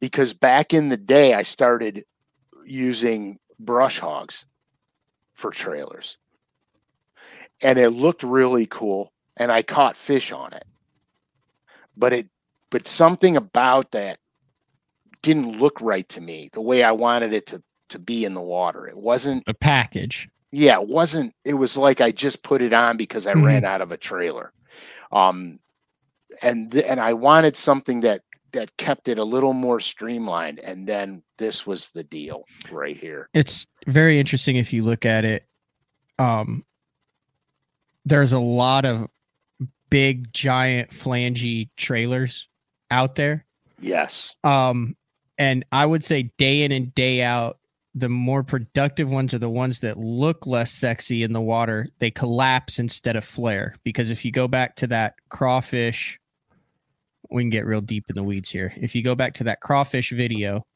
because back in the day, I started using brush hogs for trailers, and it looked really cool, and I caught fish on it. But it, but something about that didn't look right to me the way I wanted it to to be in the water. It wasn't a package. Yeah, it wasn't. It was like I just put it on because I mm-hmm. ran out of a trailer, um, and th- and I wanted something that that kept it a little more streamlined. And then this was the deal right here. It's very interesting if you look at it. Um, there's a lot of big, giant, flangy trailers out there. Yes. Um, and I would say day in and day out, the more productive ones are the ones that look less sexy in the water. They collapse instead of flare. Because if you go back to that crawfish, we can get real deep in the weeds here. If you go back to that crawfish video,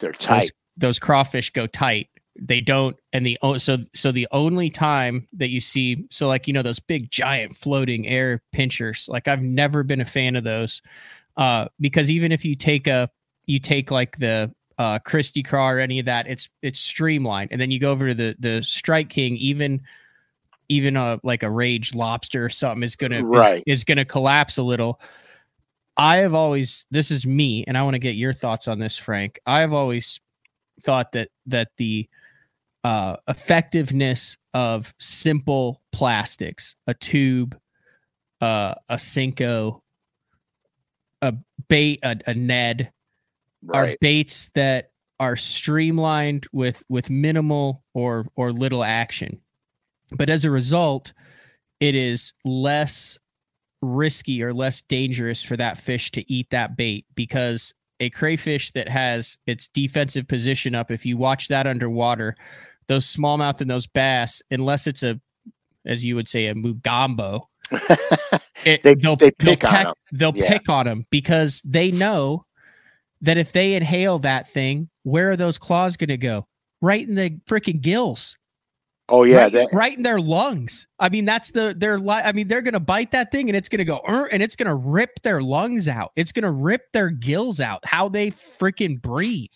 they're tight. Those, those crawfish go tight they don't and the oh so so the only time that you see so like you know those big giant floating air pinchers like i've never been a fan of those uh because even if you take a you take like the uh christy craw or any of that it's it's streamlined. And then you go over to the the strike king even even a like a rage lobster or something is gonna Right. is, is gonna collapse a little. I have always this is me and i want to get your thoughts on this frank. I have always thought that that the uh, effectiveness of simple plastics, a tube, uh, a Senko, a bait, a, a Ned, are baits that are streamlined with with minimal or or little action. But as a result, it is less risky or less dangerous for that fish to eat that bait because a crayfish that has its defensive position up, if you watch that underwater, those smallmouth and those bass, unless it's a, as you would say, a mugambo, it, They- they'll, they they'll pick on peck- 'em. They'll Yeah. pick on them because they know that if they inhale that thing, where are those claws going to go? Right in the freaking gills oh yeah, right, that, right in their lungs. I mean, that's the their li- I mean, they're gonna bite that thing and it's gonna go and it's gonna rip their lungs out. It's gonna rip their gills out. How they freaking breathe.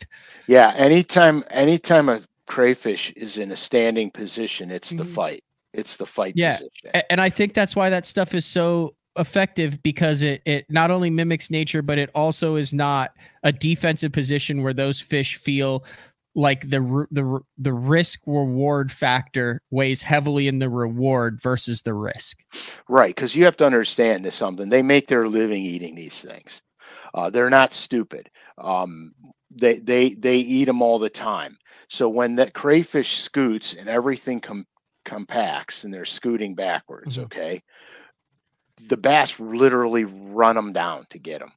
yeah. Anytime, anytime a crayfish is in a standing position, it's the Mhm. fight. It's the fight Yeah, position. And I think that's why that stuff is so effective because it it not only mimics nature, but it also is not a defensive position where those fish feel like the the the risk reward factor weighs heavily in the reward versus the risk. Right, because you have to understand this something. They make their living eating these things. Uh, they're not stupid. Um, they they they eat them all the time. So when that crayfish scoots and everything com- compacts and they're scooting backwards, Mhm. okay, the bass literally run them down to get them.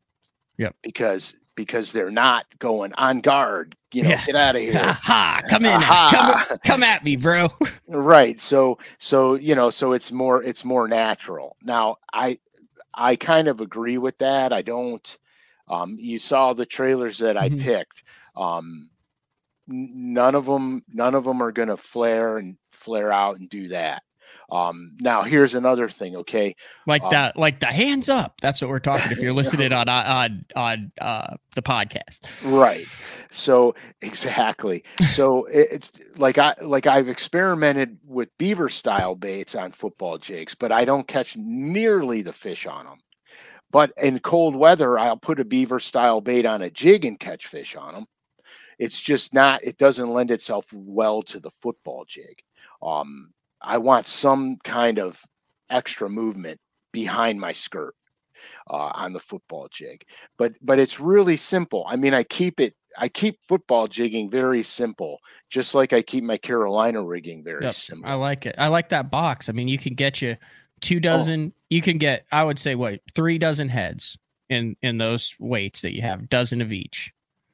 Yep. Because because they're not going on guard. You know, Yeah. get out of here. Ha ha! Come in, Aha. come, come at me, bro. right so so you know so it's more it's more natural now i i kind of agree with that i don't um you saw the trailers that i Mhm. picked um none of them none of them are going to flare and flare out and do that um now here's another thing okay? Like Um, that, like the hands up. That's what we're talking. If you're listening on on on uh, the podcast, right. So exactly. So it- it's like i like i've experimented with beaver style baits on football jigs but i don't catch nearly the fish on them but in cold weather i'll put a beaver style bait on a jig and catch fish on them it's just not it doesn't lend itself well to the football jig. Um i want some kind of extra movement behind my skirt uh, on the football jig but but it's really simple i mean i keep it i keep football jigging very simple just like i keep my carolina rigging very Yep, simple I like it. I like that box. I mean, you can get you two dozen. You can get, I would say, what three dozen heads in in those weights that you have, dozen of each,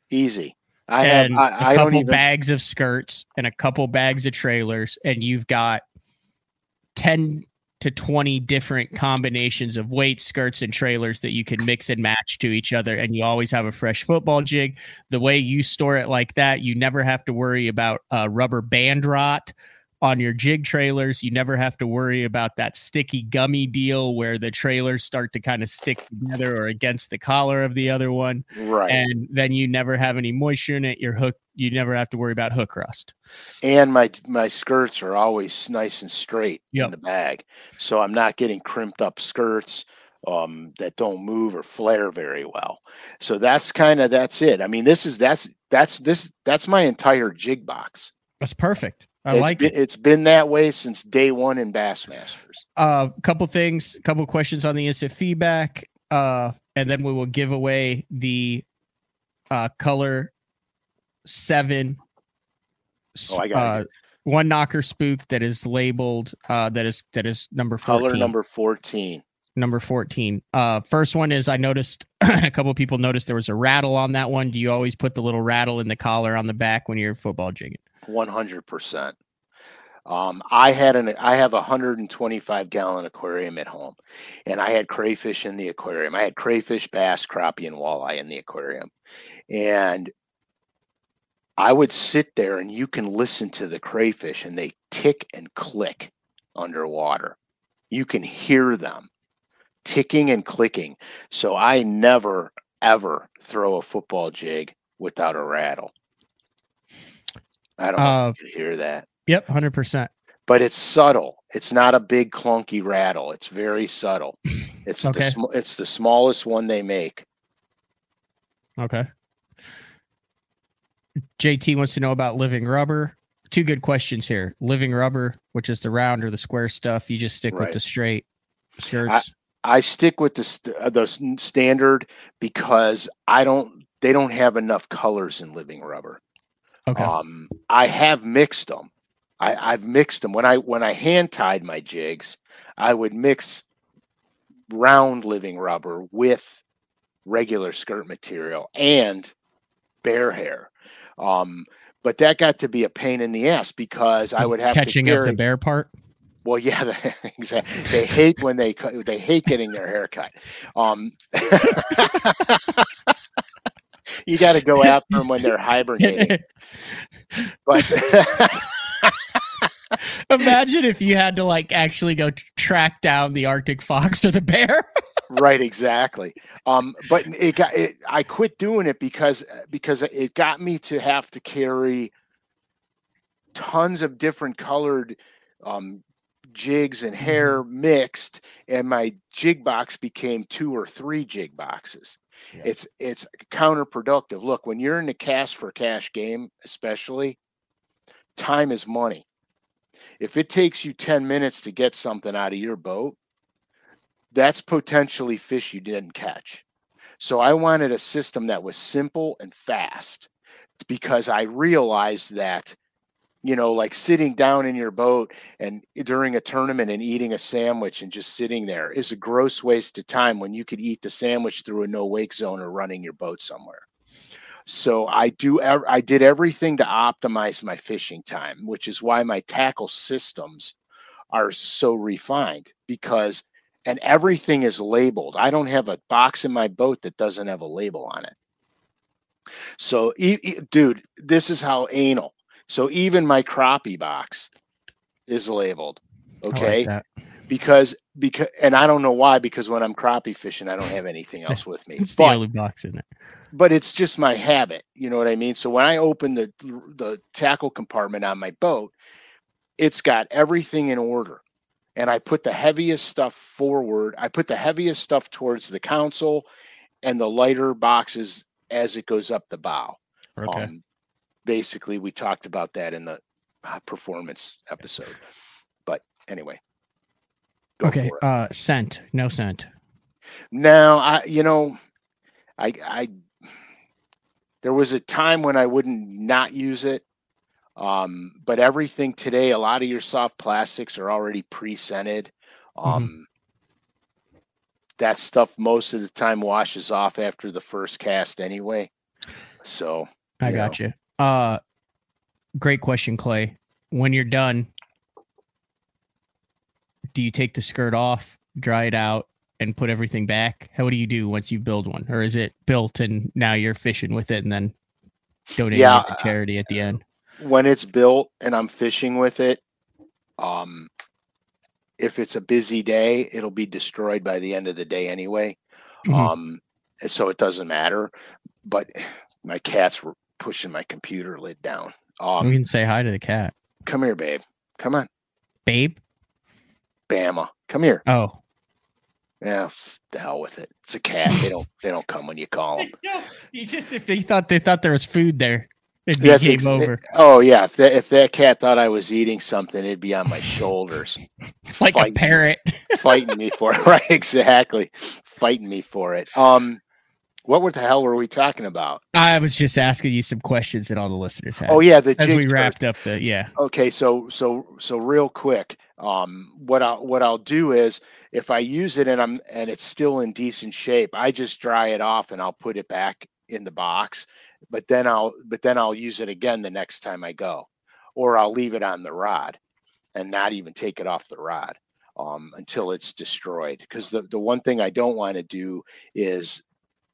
easy i have and i, a I don't couple even bags of skirts and a couple bags of trailers, and you've got ten to 20 different combinations of weights, skirts, and trailers that you can mix and match to each other. And you always have a fresh football jig. The way you store it like that, you never have to worry about uh, rubber band rot on your jig trailers. You never have to worry about that sticky gummy deal where the trailers start to kind of stick together or against the collar of the other one. right And then you never have any moisture in it. Your hook, you never have to worry about hook rust. and my my skirts are always nice and straight Yep. in the bag so i'm not getting crimped up skirts um that don't move or flare very well so that's kind of that's it i mean this is that's that's this that's my entire jig box That's perfect. I It's like been, it. it's been that way since day one in bassmasters A uh, couple things, a couple questions on the instant feedback, uh, and then we will give away the uh, color seven. Oh, I got uh, one knocker spook that is labeled uh, that is that is number color number 14 number 14 uh first one is i noticed a couple people noticed there was a rattle on that one. Do you always put the little rattle in the collar on the back when you're football jigging? 100% um, i had an i have a 125 gallon aquarium at home and i had crayfish in the aquarium. I had crayfish bass crappie and walleye in the aquarium. And I would sit there and you can listen to the crayfish and they tick and click underwater. You can hear them ticking and clicking. So I never, ever throw a football jig without a rattle. I don't know Uh, if you can hear that, Yep, hundred percent. but it's subtle. It's not a big clunky rattle. It's very subtle. It's the Okay. sm- it's the smallest one they make. Okay. JT wants to know about living rubber. Two good questions here. Living rubber, which is the round or the square stuff, you just stick Right. with the straight skirts. I stick with the st- uh, the standard because I don't. They don't have enough colors in living rubber. okay. Um, I have mixed them. I, I've mixed them when I when I hand tied my jigs. I would mix round living rubber with regular skirt material and bear hair. Um, but that got to be a pain in the ass because I would have catching to carry, the bear part. well, yeah, they, exactly. They hate when they cut. They hate getting their hair cut. Um, you got to go after them when they're hibernating. But Imagine if you had to like actually go track down the Arctic fox or the bear. right, exactly. Um, but it got. It, I quit doing it because because it got me to have to carry tons of different colored um, jigs and hair mixed, and my jig box became two or three jig boxes. Yeah. It's it's counterproductive. Look, when you're in the cash for cash game, especially, time is money. If it takes you 10 minutes to get something out of your boat, that's potentially fish you didn't catch. So I wanted a system that was simple and fast because I realized that, you know, like sitting down in your boat and during a tournament and eating a sandwich and just sitting there is a gross waste of time when you could eat the sandwich through a no wake zone or running your boat somewhere. So I do I did everything to optimize my fishing time, which is why my tackle systems are so refined because and everything is labeled. I don't have a box in my boat that doesn't have a label on it. So, dude, this is how anal. So even my crappie box is labeled. Like Okay, that. because because and I don't know why because when I'm crappie fishing, I don't have anything else with me. It's the But only box in there. But it's just my habit. You know what I mean? So when I open the the tackle compartment on my boat, it's got everything in order. And I put the heaviest stuff forward. I put the heaviest stuff towards the console and the lighter boxes as it goes up the bow. Okay. Um, basically, we talked about that in the uh, performance episode. But anyway. go okay. Uh, scent. No scent. Now, I you know, I I there was a time when I wouldn't not use it. Um, but everything today, a lot of your soft plastics are already pre-scented. Mhm. Um that stuff most of the time washes off after the first cast anyway. So I you know. got you. Uh, great question, Clay. When you're done, do you take the skirt off, dry it out, and put everything back? How do you do once you build one, or is it built and now you're fishing with it and then donating Yeah, it to charity at the end? when it's built and I'm fishing with it, um, if it's a busy day, it'll be destroyed by the end of the day anyway. Mhm. Um, so it doesn't matter. But my cats were pushing my computer lid down. we Um, can say hi to the cat, come here, babe. Come on, babe. Bama. Come here. Oh, Yeah, the hell with it. It's a cat. They don't. They don't come when you call them. you just if they thought they thought there was food there, it'd be Yes, game over. Oh yeah. If that if that cat thought I was eating something, it'd be on my shoulders. like a fighting. parrot. fighting me for it. Right, exactly. Fighting me for it. Um what the hell were we talking about? I was just asking you some questions that all the listeners had. Oh yeah, the as we first. wrapped up the yeah. Okay, so so so real quick, um what I'll what I'll do is if I use it and I'm and it's still in decent shape, I just dry it off and I'll put it back in the box, but then I'll but then I'll use it again the next time I go. Or I'll leave it on the rod and not even take it off the rod um, until it's destroyed. Because the, the one thing I don't want to do is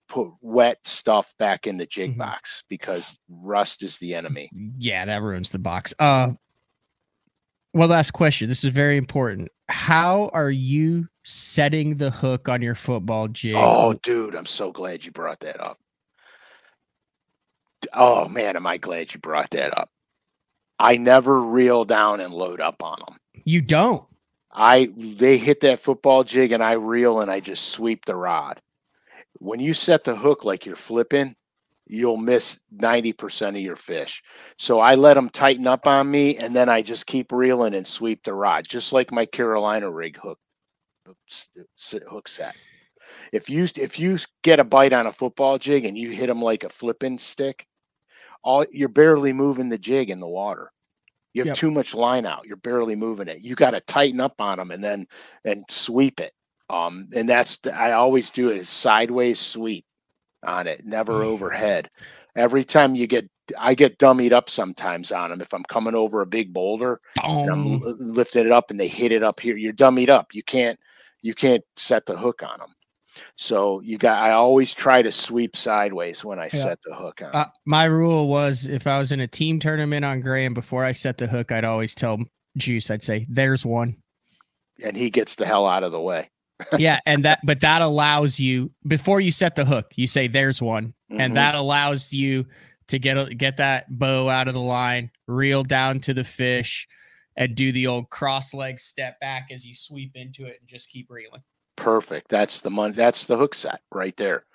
put wet stuff back in the jig Mhm. box because rust is the enemy. Yeah, that ruins the box. Uh one last question. This is very important. How are you setting the hook on your football jig? Oh, dude, I'm so glad you brought that up. Oh man, am I glad you brought that up. I never reel down and load up on them. You don't. I they hit that football jig and I reel and I just sweep the rod. When you set the hook like you're flipping, you'll miss 90% of your fish. So I let them tighten up on me and then I just keep reeling and sweep the rod, just like my Carolina rig hook hook set. If you if you get a bite on a football jig and you hit them like a flipping stick, all you're barely moving the jig in the water. You have Yep. too much line out. You're barely moving it. You got to tighten up on them and then and sweep it. Um, and that's the, I always do it sideways sweep on it, never Mm. overhead. Every time you get, I get dummied up sometimes on them. If I'm coming over a big boulder and I'm lifting it up and they hit it up here, you're dummied up. You can't, you can't set the hook on them. So you got, I always try to sweep sideways when I Yeah. set the hook on. Uh, my rule was if I was in a team tournament on Graham before I set the hook, I'd always tell Juice, I'd say, "There's one." and he gets the hell out of the way. Yeah, and that, but that allows you before you set the hook, you say, "There's one," Mhm. and that allows you to get a, get that bow out of the line, reel down to the fish, and do the old cross leg step back as you sweep into it and just keep reeling. perfect that's the money that's the hook set right there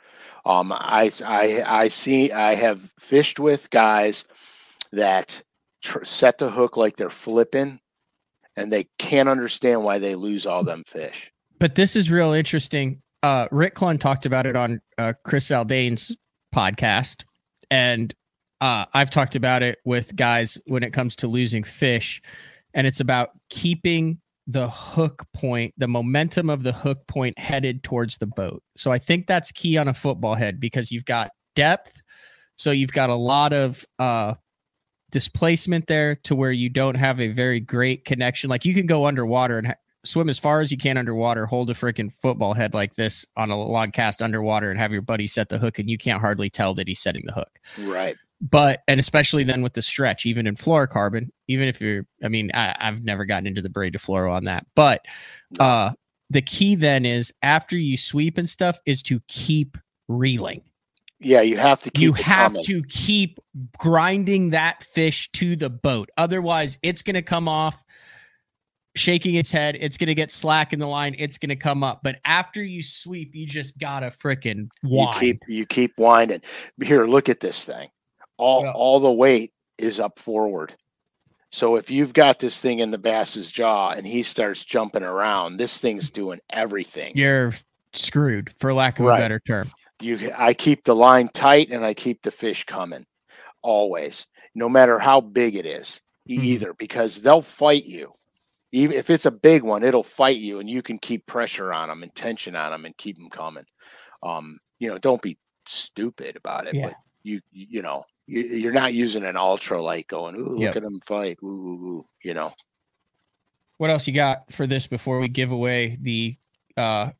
um i i i see i have fished with guys that tr- set the hook like they're flipping and they can't understand why they lose all them fish But this is real interesting. Uh, Rick Clunn talked about it on uh, Chris Aldane's podcast, and uh, I've talked about it with guys when it comes to losing fish, and it's about keeping the hook point, the momentum of the hook point headed towards the boat. So I think that's key on a football head because you've got depth, so you've got a lot of uh, displacement there to where you don't have a very great connection. Like you can go underwater and ha- swim as far as you can underwater, hold a freaking football head like this on a log cast underwater, and have your buddy set the hook, and you can't hardly tell that he's setting the hook. right But and especially then with the stretch, even in fluorocarbon, even if you're, I mean, I, I've never gotten into the braid to fluoro on that, but uh, the key then is after you sweep and stuff is to keep reeling. yeah you have to keep you have coming. to keep grinding that fish to the boat. Otherwise, it's going to come off shaking its head. It's going to get slack in the line. It's going to come up. But after you sweep, you just got to freaking you keep you keep whining. here look at this thing all Yeah. all the weight is up forward so if you've got this thing in the bass's jaw and he starts jumping around this thing's doing everything You're screwed, for lack of Right. a better term. you i keep the line tight and i keep the fish coming always no matter how big it is Mhm. either because they'll fight you even if it's a big one it'll fight you and you can keep pressure on them and tension on them and keep them coming um you know don't be stupid about it Yeah. but you you know you, you're not using an ultra light going ooh look Yep. at them fight ooh, ooh, ooh, you know What else you got for this before we give away the uh,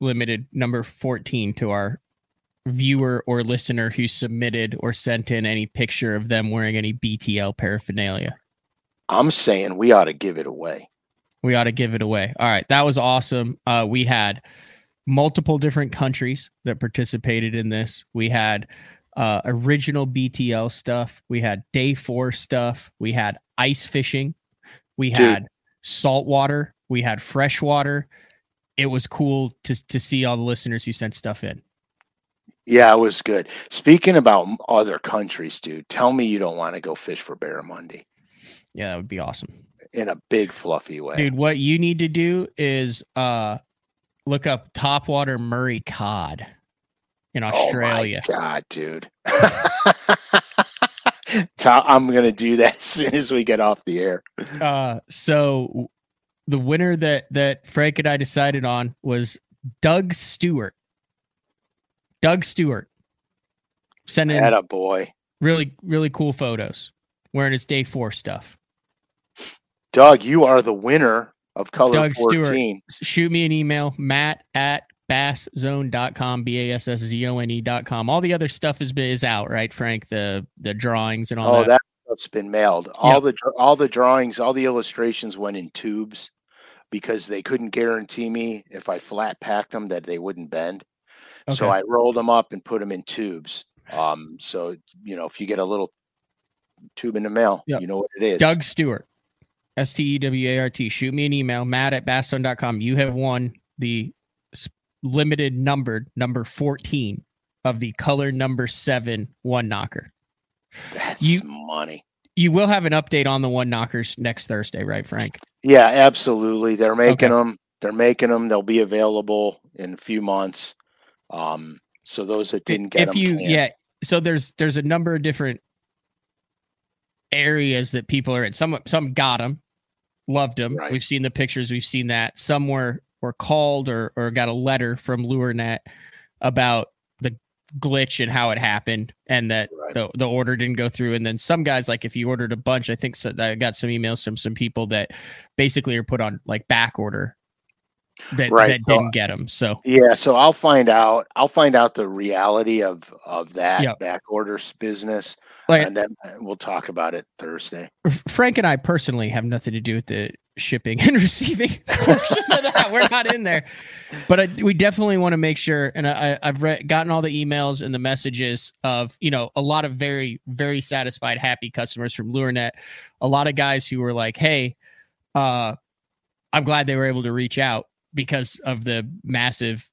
limited number 14 to our viewer or listener who submitted or sent in any picture of them wearing any BTL paraphernalia? I'm saying we ought to give it away we ought to give it away. All right, that was awesome. Uh, we had multiple different countries that participated in this. We had uh, original BTL stuff. We had day four stuff. We had ice fishing. We Dude. had saltwater. We had freshwater. It was cool to to see all the listeners who sent stuff in. yeah it was good speaking about other countries dude tell me you don't want to go fish for barramundi Yeah, that would be awesome. in a big fluffy way Dude, what you need to do is uh look up topwater Murray cod in Australia. Oh my god, dude. I'm gonna do that as soon as we get off the air. Uh, so the winner that that Frank and I decided on was Doug Stewart. Doug Stewart sending in Atta boy. really really cool photos wearing his day four stuff. Doug, you are the winner of color Doug 14. S- Shoot me an email, Matt at basszone.com, B A S S Z O N E.com. All the other stuff is is out, right, Frank? The the drawings and all Oh, that. that stuff's been mailed. All the all the drawings, all the illustrations went in tubes because they couldn't guarantee me if I flat packed them that they wouldn't bend. So I rolled them up and put them in tubes. Um, so you know, if you get a little tube in the mail, Yep. you know what it is. Doug Stewart, S T E W A R T. Shoot me an email, matt at basszone.com. You have won the limited numbered number 14 of the color number seven one knocker. That's you- money. You will have an update on the one knockers next Thursday, right, Frank? Yeah, absolutely. They're making Okay. them. They're making them. They'll be available in a few months. Um, so those that didn't get if them, you can. yeah so there's there's a number of different areas that people are in some some got them loved them Right. we've seen the pictures we've seen that some were were called or or got a letter from lurenet about the glitch and how it happened and that Right. the, the order didn't go through and then some guys like if you ordered a bunch i think so, i got some emails from some people that basically are put on like back order that, Right. that So- didn't get them so Yeah, so I'll find out. I'll find out the reality of of that Yep. back orders business, like and then we'll talk about it Thursday. Frank and I personally have nothing to do with the shipping and receiving portion of that. We're not in there, but I, we definitely want to make sure. And I, I've read, gotten all the emails and the messages of you know a lot of very very satisfied, happy customers from LureNet. A lot of guys who were like, "Hey, uh, I'm glad they were able to reach out because of the massive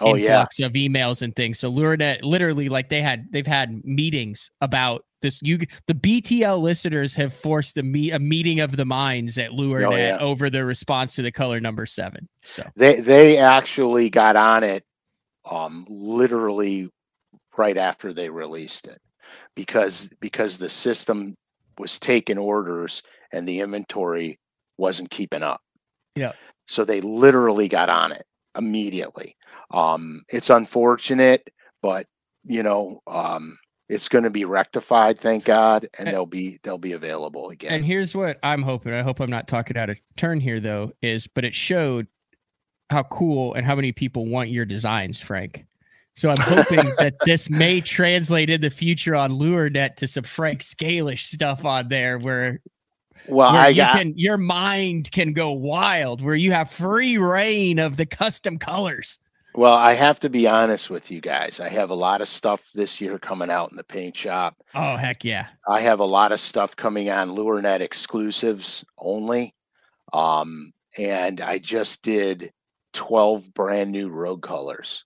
Oh yeah, influx of emails and things. So LureNet literally like they had they've had meetings about this. You the BTL listeners have forced the meet a meeting of the minds at LureNet Oh, yeah. over the response to the color number seven. So they they actually got on it, um, literally right after they released it, because because the system was taking orders and the inventory wasn't keeping up. Yeah. So they literally got on it immediately. Um, it's unfortunate, but you know, um, it's going to be rectified, thank God, and And- they'll be they'll be available again. and here's what I'm hoping. I hope I'm not talking out of turn here though, is but it showed how cool and how many people want your designs, Frank. So I'm hoping that this may translate in the future on LureNet to some Frank Scalish stuff on there where well, I you got can your mind can go wild where you have free reign of the custom colors Well, I have to be honest with you guys. I have a lot of stuff this year coming out in the paint shop. oh heck yeah I have a lot of stuff coming on LureNet exclusives only. Um, and I just did 12 brand new rogue colors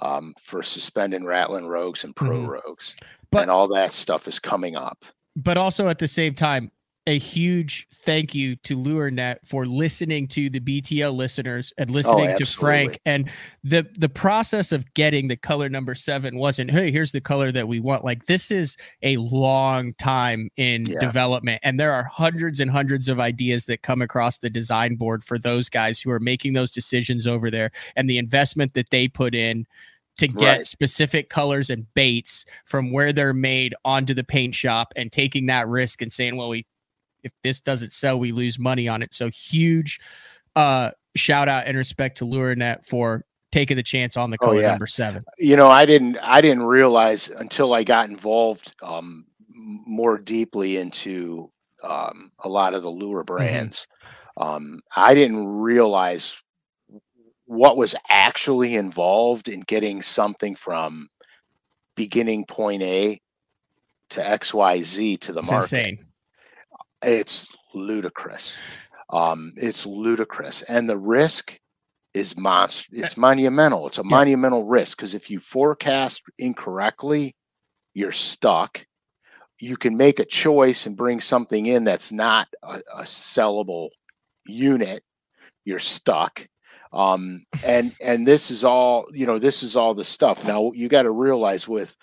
um, for suspending rattling rogues and pro Mhm. rogues. But- and all that stuff is coming up. but also at the same time a huge thank you to LureNet for listening to the BTL listeners and oh, listening to Frank. And the the process of getting the color number seven wasn't, hey, here's the color that we want. Like this is a long time in Yeah. development. And there are hundreds and hundreds of ideas that come across the design board for those guys who are making those decisions over there and the investment that they put in to get Right. specific colors and baits from where they're made onto the paint shop and taking that risk and saying, well, we if this doesn't sell, we lose money on it. So huge uh shout out and respect to LureNet for taking the chance on the Oh, yeah. number seven. you know i didn't i didn't realize until i got involved um more deeply into um a lot of the lure brands um i didn't realize what was actually involved in getting something from beginning point a to xyz to the It's market insane. It's ludicrous. Um it's ludicrous. And the risk is monst it's monumental. It's a Yeah. monumental risk because if you forecast incorrectly you're stuck. You can make a choice and bring something in that's not a, a sellable unit. You're stuck. Um and and this is all you know this is all the stuff. Now you got to realize with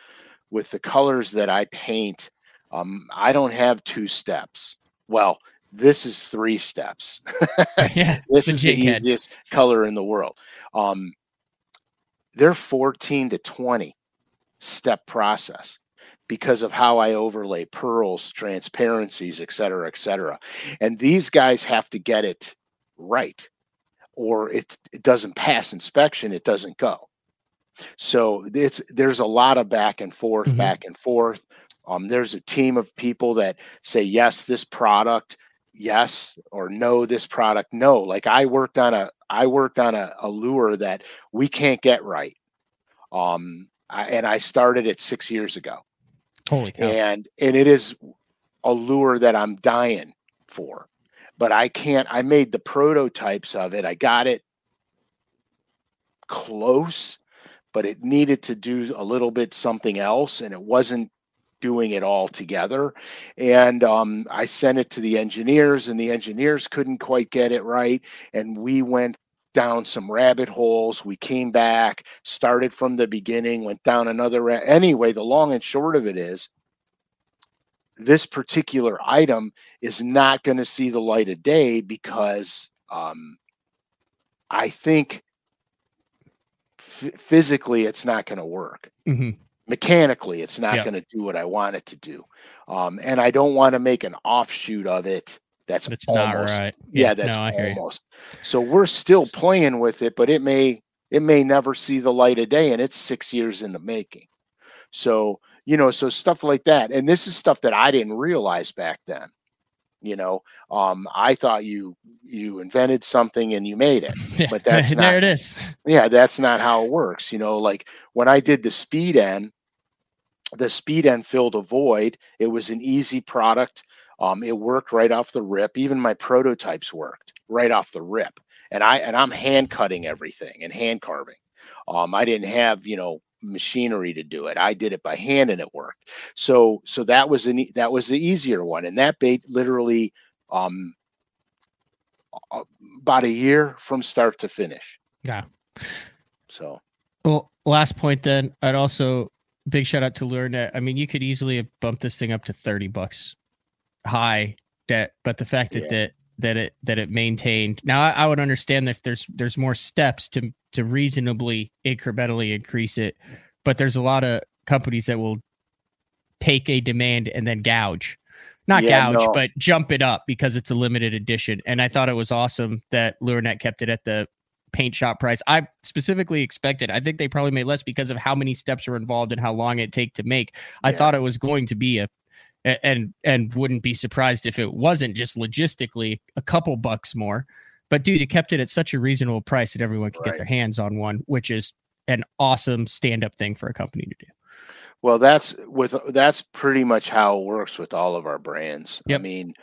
with the colors that i paint um i don't have two steps well this is three steps yeah. this is the head. easiest color in the world um they're 14 to 20 step process because of how i overlay pearls transparencies et cetera et cetera and these guys have to get it right or it, it doesn't pass inspection, it doesn't go. So it's there's a lot of back and forth, Mhm. back and forth. Um, there's a team of people that say yes, this product, yes, or no, this product, no. Like I worked on a I worked on a, a lure that we can't get right. Um, I, and I started it six years ago Holy cow. and and it is a lure that I'm dying for. But I can't I made the prototypes of it. I got it close, but it needed to do a little bit something else and it wasn't doing it all together. And um, I sent it to the engineers and the engineers couldn't quite get it right and we went down some rabbit holes. We came back, started from the beginning, went down another. Ra- anyway, the long and short of it is this particular item is not going to see the light of day because um, I think f- physically it's not going to work. Mhm. Mechanically, it's not Yeah. going to do what I want it to do. Um, and I don't want to make an offshoot of it that's That's not almost right. yeah, that's no, almost. So we're still playing with it, but it may it may never see the light of day, and it's six years in the making. So you know, so stuff like that, and this is stuff that I didn't realize back then. You know, um, I thought you you invented something and you made it. Yeah, But that's there not- it is. Yeah, that's not how it works. You know, like when I did the speed end, the speed end filled a void. It was an easy product. Um, it worked right off the rip. Even my prototypes worked right off the rip. And I and I'm hand cutting everything and hand carving. Um, I didn't have you know machinery to do it. I did it by hand and it worked. So so that was an that was the easier one. And that bait literally um, about a year from start to finish. Yeah. So Well, last point then, I'd also big shout out to LureNet. I mean, you could easily have bumped this thing up to 30 bucks high that but the fact that Yeah. that that it that it maintained now I, I would understand if there's there's more steps to to reasonably incrementally increase it but there's a lot of companies that will take a demand and then gouge not Yeah, gouge no. but jump it up because it's a limited edition and i thought it was awesome that lurenet kept it at the paint shop price. I specifically expected i think they probably made less because of how many steps are involved and how long it take to make. I thought it was going to be a and and wouldn't be surprised if it wasn't just logistically a couple bucks more. But dude it kept it at such a reasonable price that everyone could get their hands on one which is an awesome stand-up thing for a company to do. Well, that's with that's pretty much how it works with all of our brands. Yep. I mean,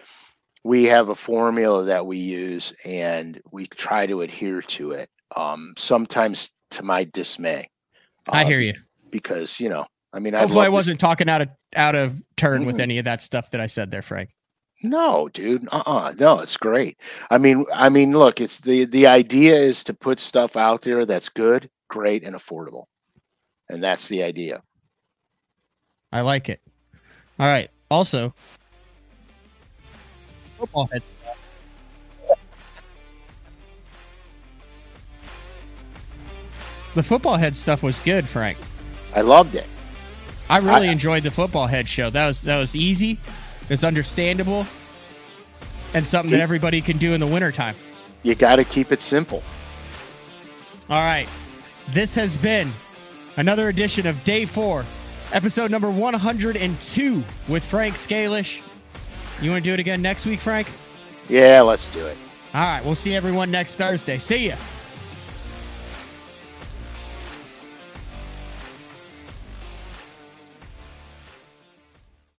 we have a formula that we use and we try to adhere to it. Um, sometimes to my dismay. i uh, hear you because you know, I mean, I hopefully i wasn't talking out of out of turn with Mm-mm. any of that stuff that i said there frank No, dude. Uh-uh. No, it's great. I mean, I mean, look, it's the the idea is to put stuff out there that's good, great, and affordable, and that's the idea. i like it all right also football head the football head stuff was good frank I loved it. I really I- enjoyed the football head show. That was that was easy, it's understandable, and something that everybody can do in the wintertime. You got to keep it simple. All right. This has been another edition of Day 4, episode number 102 with Frank Scalish. You want to do it again next week, Frank? Yeah, let's do it. All right, we'll see everyone next Thursday. See ya.